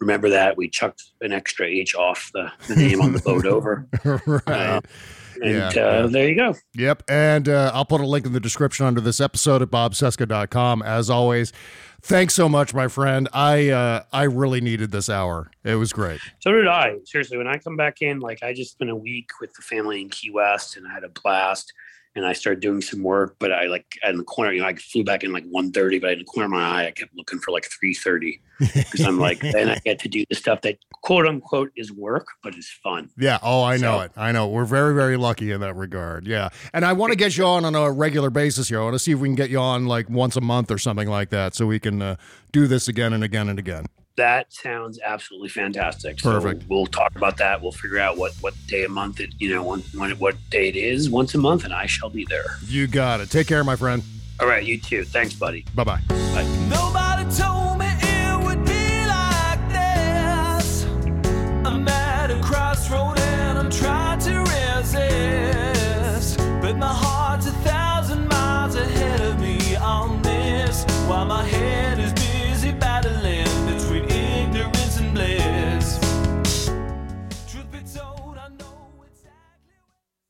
[SPEAKER 8] remember that, we chucked an extra H off the, the name on the boat over.
[SPEAKER 6] right.
[SPEAKER 8] And
[SPEAKER 6] Yeah,
[SPEAKER 8] uh,
[SPEAKER 6] yeah.
[SPEAKER 8] there you go.
[SPEAKER 6] Yep. And uh, I'll put a link in the description under this episode at bobcesca.com. As always, thanks so much, my friend. I uh, I really needed this hour. It was great.
[SPEAKER 8] So did I. Seriously, when I come back in, like I just spent a week with the family in Key West and I had a blast. And I started doing some work, but I like in the corner, you know, I flew back in like 1.30, but in the corner of my eye, I kept looking for like 3.30 because I'm like, then I get to do the stuff that quote unquote is work, but is fun.
[SPEAKER 6] Yeah. Oh, I know
[SPEAKER 8] So-
[SPEAKER 6] it. I know. We're very, very lucky in that regard. Yeah. And I want to get you on on a regular basis here. I want to see if we can get you on like once a month or something like that so we can uh, do this again and again and again.
[SPEAKER 8] That sounds absolutely fantastic.
[SPEAKER 6] Perfect.
[SPEAKER 8] So we'll talk about that. We'll figure out what what day a month it, you know, when, when what day it is once a month, and I shall be there.
[SPEAKER 6] You got it. Take care, my friend.
[SPEAKER 8] All right, you too. Thanks, buddy.
[SPEAKER 6] Bye bye.
[SPEAKER 10] Nobody told crossroad and I'm trying to resist. But my heart's a thousand miles ahead of me on this. While my head